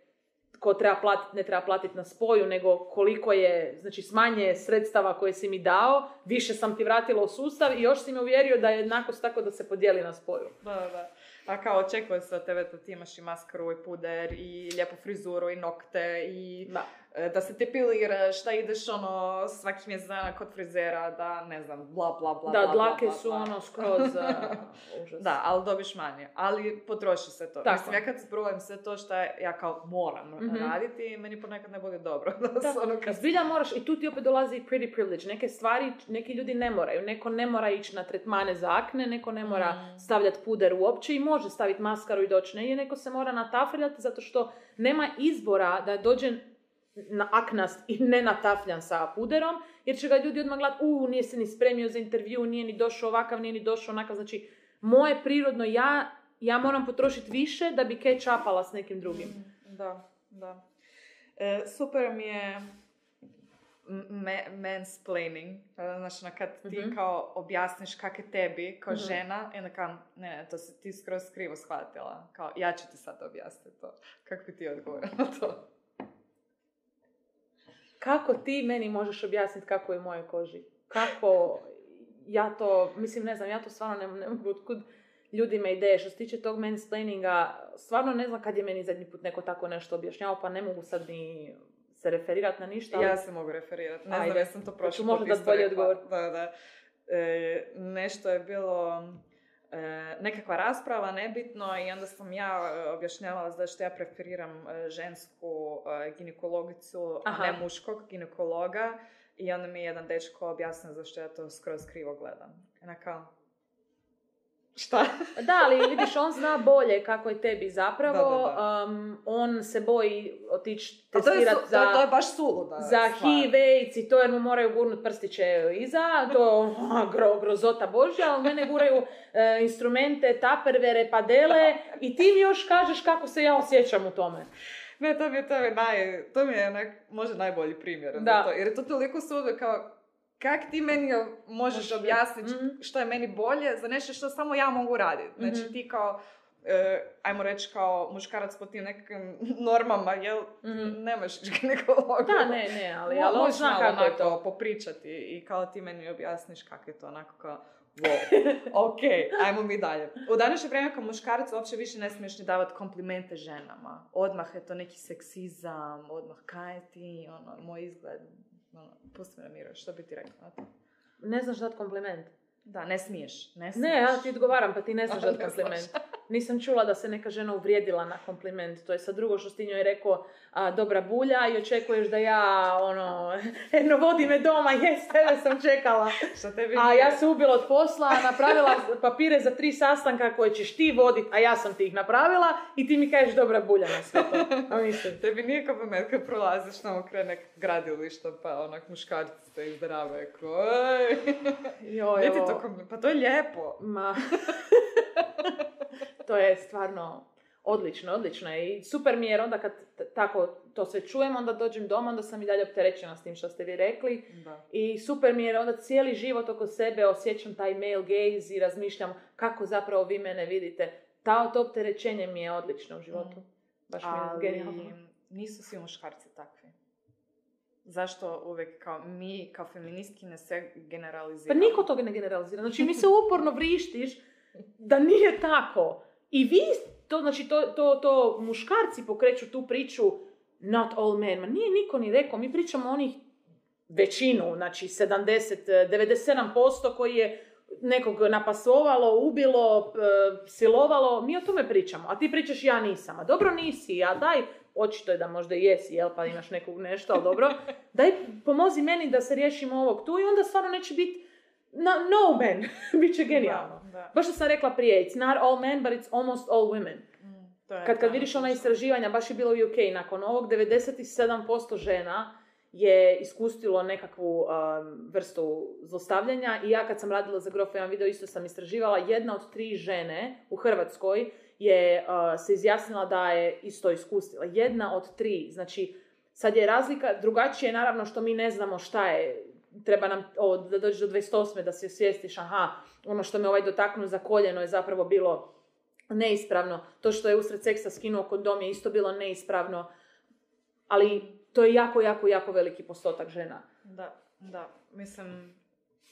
ko treba platiti, ne treba platiti na spoju, nego koliko je, znači smanje sredstava koje si mi dao, više sam ti vratila u sustav i još si me uvjerio da je jednakost tako da se podijeli na spoju. Da, da. A kao očekuje se od tebe da ti imaš i maskaru i puder i lijepu frizuru i nokte i Da. E, da se tepiliraš, da ideš ono svaki mjesec dana kod frizera, da ne znam, bla bla bla Da, bla, dlake bla, su bla. ono skroz uh, užas. Da, ali dobiš manje. Ali potroši se to. Tako. Mislim, ja kad sprovim sve to što ja kao moram Mhm. raditi, meni ponekad ne bude dobro. da, ono kad... Zbilja moraš, i tu ti opet dolazi pretty privilege. Neke stvari, neki ljudi ne moraju. Neko ne mora ići na tretmane za akne, neko ne mora Mm. stavljati puder uopće i može staviti maskaru i doći negdje. Neko se mora natafljati zato što nema izbora da dođe aknast i ne natafljan sa puderom, jer će ga ljudi odmah gledati, u, nije se ni spremio za intervju, nije ni došao ovakav, nije ni došao onakav. Znači, moje prirodno ja, ja moram potrošiti više da bi catch upala s nekim drugim. Da, da. E, super mi je me, mansplaining, e, znači ono kad ti Mhm. kao objasniš kak je tebi kao Mhm. žena i onda kao, ne, ne, to si ti skroz krivo shvatila. Kao, ja ću ti sad objasniti to. Kako bi ti odgovorila na to? Kako ti meni možeš objasniti kako je u mojoj koži? Kako ja to, mislim ne znam, ja to stvarno ne, ne mogu otkud ljudima ideje. Što se tiče tog mansplaininga, stvarno ne znam kad je meni zadnji put neko tako nešto objašnjavao, pa ne mogu sad ni se referirati na ništa. ali- Ja se mogu referirati. Ne znam, ja sam to Pa prošli možda put isto bolji rekla. odgovor. Da, da. E, nešto je bilo nekakva rasprava, nebitno, i onda sam ja e, objašnjavala zašto ja preferiram e, žensku e, ginekologicu, Aha. a ne muškog ginekologa. I onda mi je jedan dečko objasnio zašto ja to skroz krivo gledam. Ona kao, šta? Da, ali vidiš, on zna bolje kako je tebi zapravo. Da, da, Um, on se boji otići A to je, testirati za... to, to je baš suluda za stvar. HIV, AIDS i to jer mu moraju gurnut prstiće iza, to a, gro, grozota božja, ali mene guraju e, instrumente, tapervere, padele i ti mi još kažeš kako se ja osjećam u tome. Ne, to mi je, to mi je, naj, to mi je onak, možda najbolji primjer Da. za to. Jer je to toliko suludo kao, kak ti meni možeš Može. objasniti Mhm. što je meni bolje za nešto što samo ja mogu raditi. Znači Mhm. ti kao, e, ajmo reći kao muškarac po tim nekakvim normama, jel, Mhm. nemaš ginekologa. Da, ne, ne, ali, ali on zna kako je to. popričati i kao ti meni objasniš kako je to onako kao wow, ok, ajmo mi dalje. U današnje vrijeme kao muškarac uopće više ne smiješ ni davati komplimente ženama. Odmah je to neki seksizam, odmah kaj ti, ono, moj izgled. Ono, pusti me na miru, što bi ti rekla? Ne znaš dat kompliment. Da, ne smiješ, ne smiješ. Ne, ja ti odgovaram, pa ti ne znaš dat kompliment. Nisam čula da se neka žena uvrijedila na kompliment. To je sad drugo što ti njoj rekao, a, dobra bulja i očekuješ da ja, ono, eno vodi me doma, jes, tebe sam čekala. Što tebi A ja se ubila od posla, napravila papire za tri sastanka koje ćeš ti vodit, a ja sam ti ih napravila i ti mi kažeš dobra bulja na sve to. A mislim, Tebi nije kompliment kad prolaziš kraj nekog gradilišta, pa onak muškarci te. Ko, ej. joj, to kompliment? Pa to je lijepo. Ma, to je stvarno odlično, odlično. I super mi je jer onda kad t- tako to sve čujem, onda dođem doma, onda sam i dalje opterećena s tim što ste vi rekli. Da. I super mi je jer onda cijeli život oko sebe osjećam taj male gaze i razmišljam kako zapravo vi mene vidite. Ta, to opterećenje mi je odlično u životu. Baš mi je Ali genijalno. nisu svi muškarci takvi. Zašto uvijek kao mi, kao feministki, ne sve Pa generaliziramo? niko toga ne generalizira. Znači mi se uporno vrištiš da nije tako. I vi, to, znači to, to, to muškarci pokreću tu priču not all men. Ma nije niko ni rekao. Mi pričamo onih većinu, znači 70, 97% koji je nekog napasovalo, ubilo, e, silovalo. Mi o tome pričamo. A ti pričaš ja nisam. A dobro nisi, a daj, očito je da možda jesi, jel, pa imaš nekog nešto, ali dobro. Daj, pomozi meni da se riješimo ovog tu i onda stvarno neće biti no, no men. Biće genijalno. Da, da. Baš što sam rekla prije, it's not all men, but it's almost all women. Mm, to je Kad, kad vidiš ona istraživanja, baš je bilo u UK, nakon ovog 97% žena je iskustilo nekakvu um, vrstu zlostavljanja i ja kad sam radila za Grofa jedan video isto sam istraživala, jedna od tri žene u Hrvatskoj je uh, se izjasnila da je isto iskustila. Jedna od tri, znači sad je razlika, drugačije je naravno što mi ne znamo šta je, treba nam ovo, da dođeš do 28. da se osvijestiš, aha, ono što me ovaj dotaknuo za koljeno je zapravo bilo neispravno. To što je usred seksa skinuo kondom je isto bilo neispravno. Ali to je jako, jako, jako veliki postotak žena. Da, da. Mislim,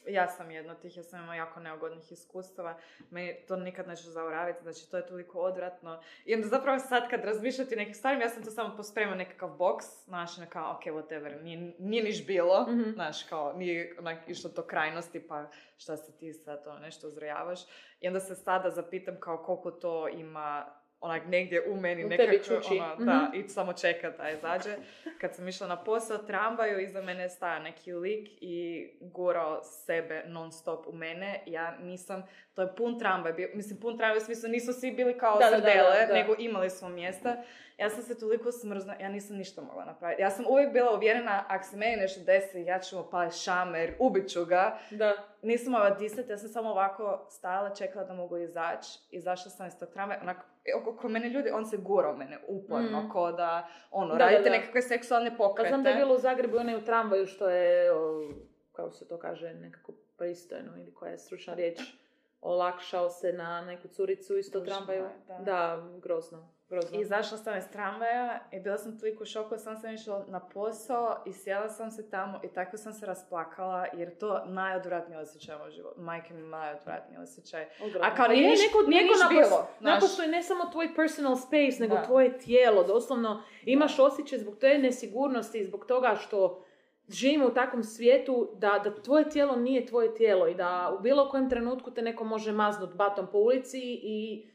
ja sam jedna od tih, ja sam imala jako neugodnih iskustava. Meni to nikad neću zaboraviti, znači to je toliko odvratno. I onda zapravo sad kad razmišljati nekim stvarima, ja sam to samo pospremila nekakav boks, znaš, ono kao, ok, whatever, nije, nije niš bilo, Mhm. znaš, kao, nije onak išlo to krajnosti, pa šta se ti sad to nešto uzrojavaš. I onda se sada zapitam kao koliko to ima onak negdje u meni U nekako, ono, Mhm. da, i samo čeka da izađe. Kad sam išla na posao tramvaju, iza mene je stajao neki lik i gurao sebe non stop u mene. Ja nisam, to je pun tramvaj, bio, mislim pun tramvaj u smislu nisu svi bili kao Da, srdele, da, da. nego imali smo mjesta. Ja sam se toliko smrzna, ja nisam ništa mogla napraviti. Ja sam uvijek bila uvjerena, ako se meni nešto desi, ja ću opaliti šamer, ubit ću ga. Da. Nisam mogla disati, ja sam samo ovako stajala, čekala da mogu izaći. Izašla sam iz tog tramvaja, onako, oko, oko mene ljudi, on se gurao mene uporno, Mm. ko da, ono, Da, da, radite da. nekakve seksualne Pa pokrete. znam da je bilo u Zagrebu onaj u tramvaju što je, o, kako se to kaže, nekako pristojno ili koja je stručna riječ, olakšao se na neku curicu isto tramvaju. da. Da, grozno. Grozno. I izašla sam iz tramvaja i bila sam toliko u šoku, sam sam išla na posao i sjela sam se tamo i tako sam se rasplakala jer je to najodvratniji osjećaj u životu. Majke mi najodvratniji osjećaj. Odvratno. A kao Pa nije neko, neko niš napos-. Naprosto je ne samo tvoj personal space, nego Da. tvoje tijelo. Doslovno imaš osjećaj zbog te nesigurnosti i zbog toga što živimo u takvom svijetu da, da tvoje tijelo nije tvoje tijelo i da u bilo kojem trenutku te neko može maznut batom po ulici i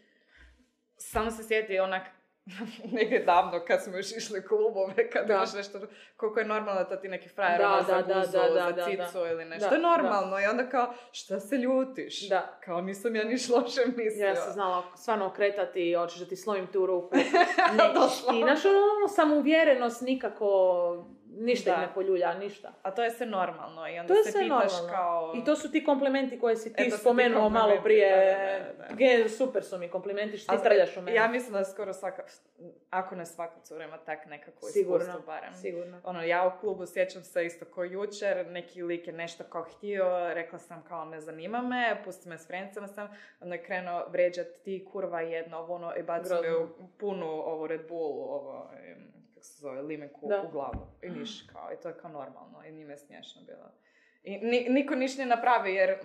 Samo se sjeti onak negdje davno kad smo još išli klubove, kad Da. imaš nešto, koliko je normalno da ti neki frajer Da, ono za da, da, guzu, da, da, za cicu ili nešto. Da, je normalno i onda kao, šta se ljutiš? Da. Kao nisam ja niš loše mislila. ja sam znala stvarno okretati i hoćeš da ti slomim tu ruku. Doslovno. I znaš ono samouvjerenost nikako, ništa Da. ne poljulja, ništa. A to je sve normalno i onda To se pitaš normalno. kao... I to su ti komplimenti koje si ti E, su ti spomenuo malo prije. da, da, da. Ge, super su mi komplimenti što ti trljaš u mene. Ja mislim da skoro svaka, ako ne svaka cura ima tak nekako Sigurno, iskustvo barem. sigurno. Ono, ja u klubu sjećam se isto ko jučer, neki lik je nešto kao htio, rekla sam kao ne zanima me, pusti me s frencama sam, onda je krenuo vrijeđat ti kurva jedno, ovo ono, i bacio u punu ovo Red Bull, ovo, kako se zove, limenku Da. u glavu. I niš kao, i to je kao normalno, i njime je smiješno bilo. I ni- niko niš ne napravi jer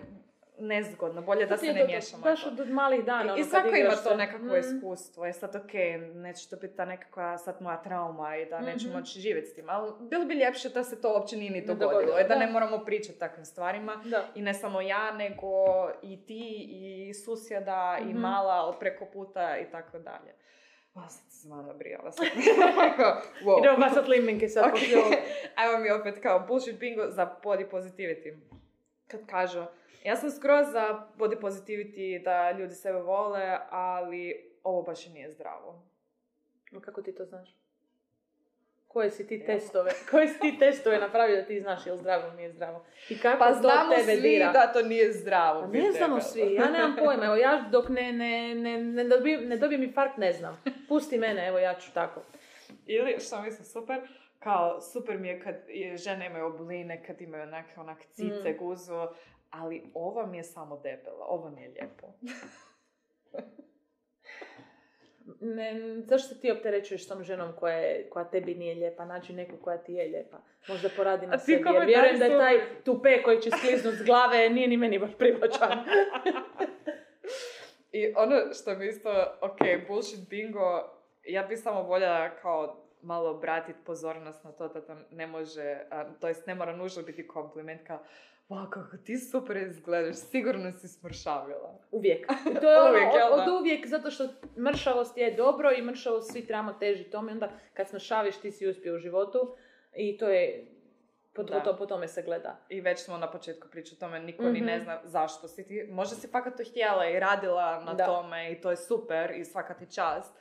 nezgodno, bolje da se ne miješamo. Baš od malih dana. I, ono, svako ima to se. nekakvo Mm. iskustvo. Je sad ok, neće to biti ta nekakva sad moja trauma i da neću Mhm. moći živjeti s tim. Ali bilo bi ljepše da se to uopće nije ni dogodilo. dogodilo, da, da. ne moramo pričati takvim stvarima. Da. I ne samo ja, nego i ti, i susjeda, i Mhm. mala od preko puta i tako dalje. O, sad se malo nabrijala. Sad. wow. Idemo basat limenke sad Ok. poslije ovoga. Ajmo mi opet kao bullshit bingo za body positivity. Kad kažu, ja sam skroz za body positivity da ljudi sebe vole, ali ovo baš i nije zdravo. Kako ti to znaš? Koje si ti testove, koje si ti testove napravio da ti znaš je li zdravo ili nije zdravo? I kako Pa to znamo tebe svi dira? da to nije zdravo. Pa ne znamo svi, ja nemam pojma, evo ja dok ne, ne, ne, ne, dobijem, ne dobijem infarkt ne znam. Pusti mene, evo ja ću tako. Ili, što mislim super, kao super mi je kad je- žene imaju obuline, kad imaju onak, onak cice, Mm. guzu, ali ova mi je samo debela, ovo nije lijepo. Ne, zašto se ti opterećuješ s tom ženom koja, je- koja tebi nije lijepa? Nađi neku koja ti je lijepa. Možda poradi na sebi. Jer vjerujem da je taj tupe koji će skliznut s glave nije ni meni baš privlačan. I ono što mi isto, ok, bullshit bingo, ja bi samo voljela kao malo obratiti pozornost na to da to ne može, to jest ne mora nužno biti kompliment kao wow, kako ti super izgledaš, sigurno si smršavila. Uvijek. I to je ono, Uvijek, od, od uvijek, zato što mršavost je dobro i mršavost svi trebamo teži tome. Onda kad smršaviš ti si uspio u životu i to je, po, to, po tome se gleda. I već smo na početku pričali o tome, niko ni Mhm. ne zna zašto si ti, možda si fakat to htjela i radila na Da. tome i to je super i svaka ti čast,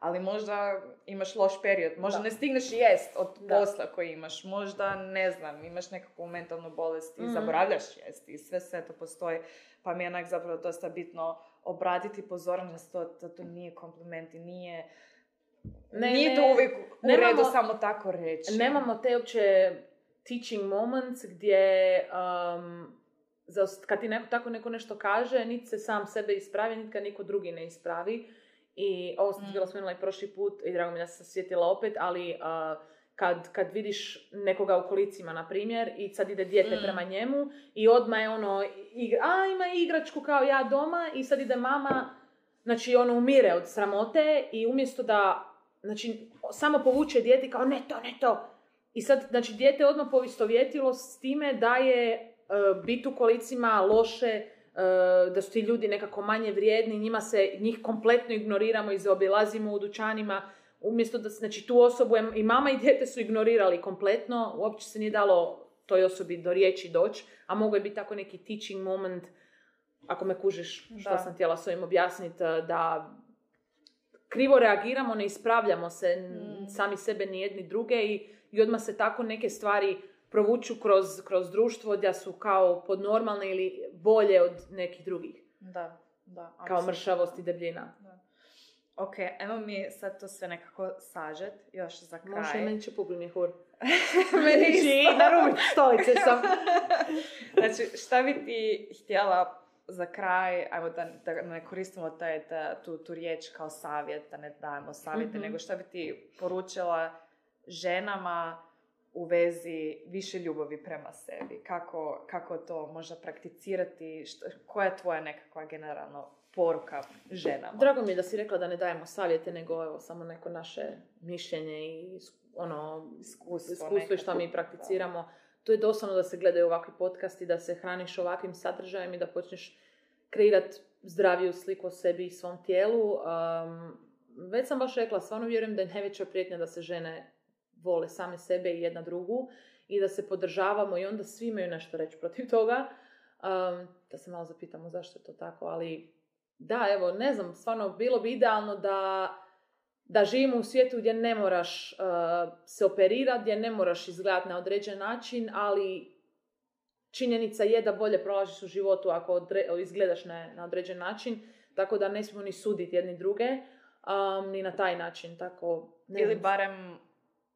ali možda imaš loš period, možda Da. ne stigneš jest od Da. posla koji imaš, možda ne znam, imaš nekakvu mentalnu bolest i Mhm. zaboravljaš jest i sve sve to postoji, pa mi je onak zapravo dosta bitno obratiti pozornost to, da to nije kompliment i nije Ne, nije ne, to uvijek u nemamo- redu samo tako reći. Nemamo te uopće teaching moments gdje um, kad ti neko tako neko nešto kaže, niti se sam sebe ispravi, niti kad niko drugi ne ispravi. I ovo sam Mm. bila spomenula i prošli put i drago mi da sam sjetila opet, ali uh, kad, kad vidiš nekoga u kolicima, na primjer, i sad ide dijete Mm. prema njemu i odmah je ono, igra, a ima igračku kao ja doma i sad ide mama, znači ono umire od sramote i umjesto da, znači, samo povuče dijete kao ne to, ne to. I sad, znači, dijete je odmah povistovjetilo s time da je e, bit u kolicima loše, da su ti ljudi nekako manje vrijedni, njima se, njih kompletno ignoriramo i zaobilazimo u dućanima, umjesto da, znači, tu osobu je, i mama i dijete su ignorirali kompletno, uopće se nije dalo toj osobi do riječi doći, a mogo je biti tako neki teaching moment, ako me kužiš što Da. sam htjela s ovim objasniti, da krivo reagiramo, ne ispravljamo se Mm. sami sebe ni jedni druge i, i odmah se tako neke stvari provuču kroz, kroz društvo da su kao podnormalne ili bolje od nekih drugih. Da, da. Kao mršavost i debljina. Ok, ajmo mi sad to sve nekako sažet, još za kraj. Može, meni će pukli mjehur. Meni isto. na rubu stolice sam. Znači, šta bi ti htjela za kraj, ajmo da, da ne koristimo taj, da, tu, tu riječ kao savjet, da ne dajemo savjete, Mhm. nego šta bi ti poručila ženama u vezi više ljubavi prema sebi? Kako, kako to možda prakticirati? Što, koja je tvoja nekakva generalno poruka ženama? Drago mi je da si rekla da ne dajemo savjete, nego evo, samo neko naše mišljenje i ono, Iskustvo iskustvo i što mi prakticiramo. To je doslovno da se gledaju ovakvi podcasti, da se hraniš ovakvim sadržajem i da počneš kreirati zdraviju sliku o sebi i svom tijelu. Um, već sam baš rekla, stvarno vjerujem da je najveća prijetnja da se žene vole same sebe i jedna drugu i da se podržavamo i onda svi imaju nešto reći protiv toga. Um, da se malo zapitamo zašto je to tako, ali da, evo, ne znam, stvarno bilo bi idealno da, da živimo u svijetu gdje ne moraš uh, se operirati, gdje ne moraš izgledati na određen način, ali činjenica je da bolje prolaziš u životu ako odre- izgledaš na, na određen način, tako da ne smijemo ni suditi jedni druge, um, ni na taj način, tako... Ne Ili barem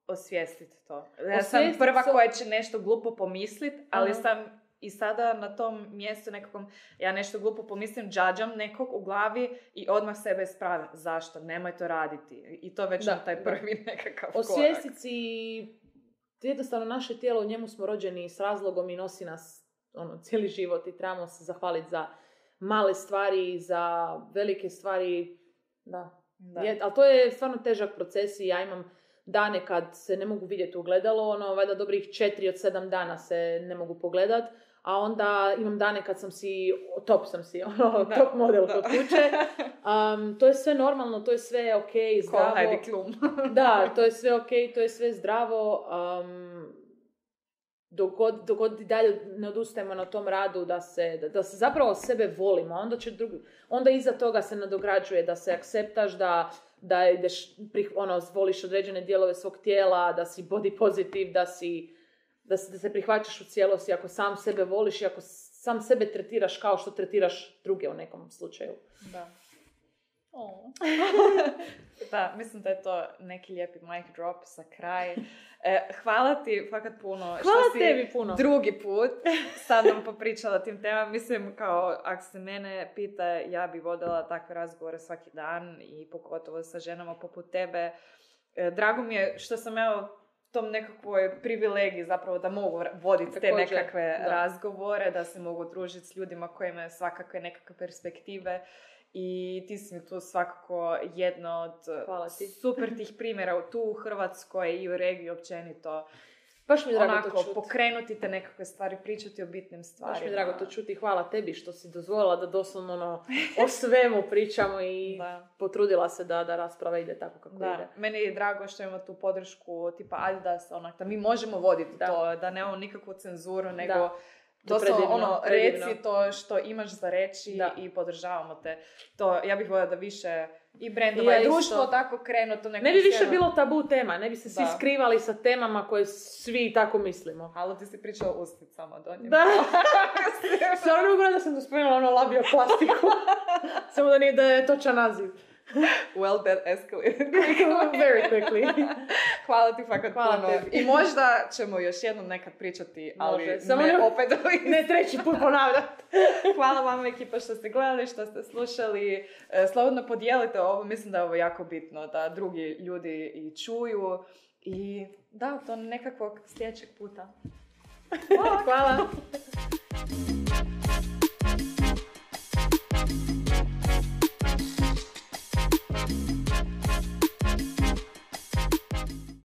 osvijestiti to. Ja sam prva se- koja će nešto glupo pomislit, ali Aha. sam i sada na tom mjestu nekakvom, ja nešto glupo pomislim, džađam nekog u glavi i odmah sebe ispravim. Zašto? Nemoj to raditi. I to već Da, na taj da. prvi nekakav korak. Osvijestiti si jednostavno naše tijelo, u njemu smo rođeni s razlogom i nosi nas ono, cijeli život i trebamo se zahvaliti za male stvari, za velike stvari. Da. Da. Je, ali to je stvarno težak proces i ja imam dane kad se ne mogu vidjeti u gledalo, ono, valjda dobrih četiri od sedam dana se ne mogu pogledat, a onda imam dane kad sam si, top sam si, ono, Da, top model da. kod kuće. Um, to je sve normalno, to je sve ok, zdravo. Heidi Klum. Da, to je sve ok, to je sve zdravo. Um, dok god i dalje ne odustajemo na tom radu da se, da, da se zapravo sebe volimo, onda će drugi, onda iza toga se nadograđuje da se akceptaš, da, da ideš, prih, ono, voliš određene dijelove svog tijela, da si body positive, da si, da se, da se prihvaćaš u cijelosti ako sam sebe voliš i ako sam sebe tretiraš kao što tretiraš druge u nekom slučaju. Da. da, mislim da je to neki lijepi mic drop za kraj. E, hvala ti fakat puno. Hvala što si tebi puno. drugi put sad nam popričala tim temama. Mislim, kao, ako se mene pita, ja bi vodila takve razgovore svaki dan i pogotovo sa ženama poput tebe. E, drago mi je što sam evo tom nekakvoj privilegiji zapravo da mogu voditi te nekakve da. razgovore, da se mogu družiti s ljudima koji imaju svakakve nekakve perspektive i ti si mi tu svakako jedno od Hvala ti. super tih primjera tu u Hrvatskoj i u regiji općenito. Baš mi je drago to Onako, čuti. pokrenuti te nekakve stvari, pričati o bitnim stvarima. Baš mi je drago to čuti. Hvala tebi što si dozvolila da doslovno ono, o svemu pričamo i Da. potrudila se da, da rasprava ide tako kako ide. Da, meni je drago što imamo tu podršku tipa Adidas, onak, da mi možemo voditi Da. to, da nemamo nikakvu cenzuru, nego. To doslovno predivno, ono, predivno. reci to što imaš za reći Da. i podržavamo te. To, ja bih voljela da više i brendova ja i društvo isto. tako krenu to neko Ne bi više sjelo. bilo tabu tema, ne bi se svi Da. skrivali sa temama koje svi tako mislimo. Halo, ti si pričala o usticama do njih. Da. Stvarno mogu da sam spomenula ono labio plastiku. Samo da nije da je točan naziv. well, that escalated. Very quickly. Hvala ti fakat Hvala puno. tebi. I možda ćemo još jednom nekad pričati, ali Može. Samo ne ne- opet ne treći put ponavljati. Hvala vam ekipa što ste gledali, što ste slušali. E, Slobodno podijelite ovo, mislim da je ovo jako bitno, da drugi ljudi i čuju I da, do nekakvog sljedećeg puta. Hvala.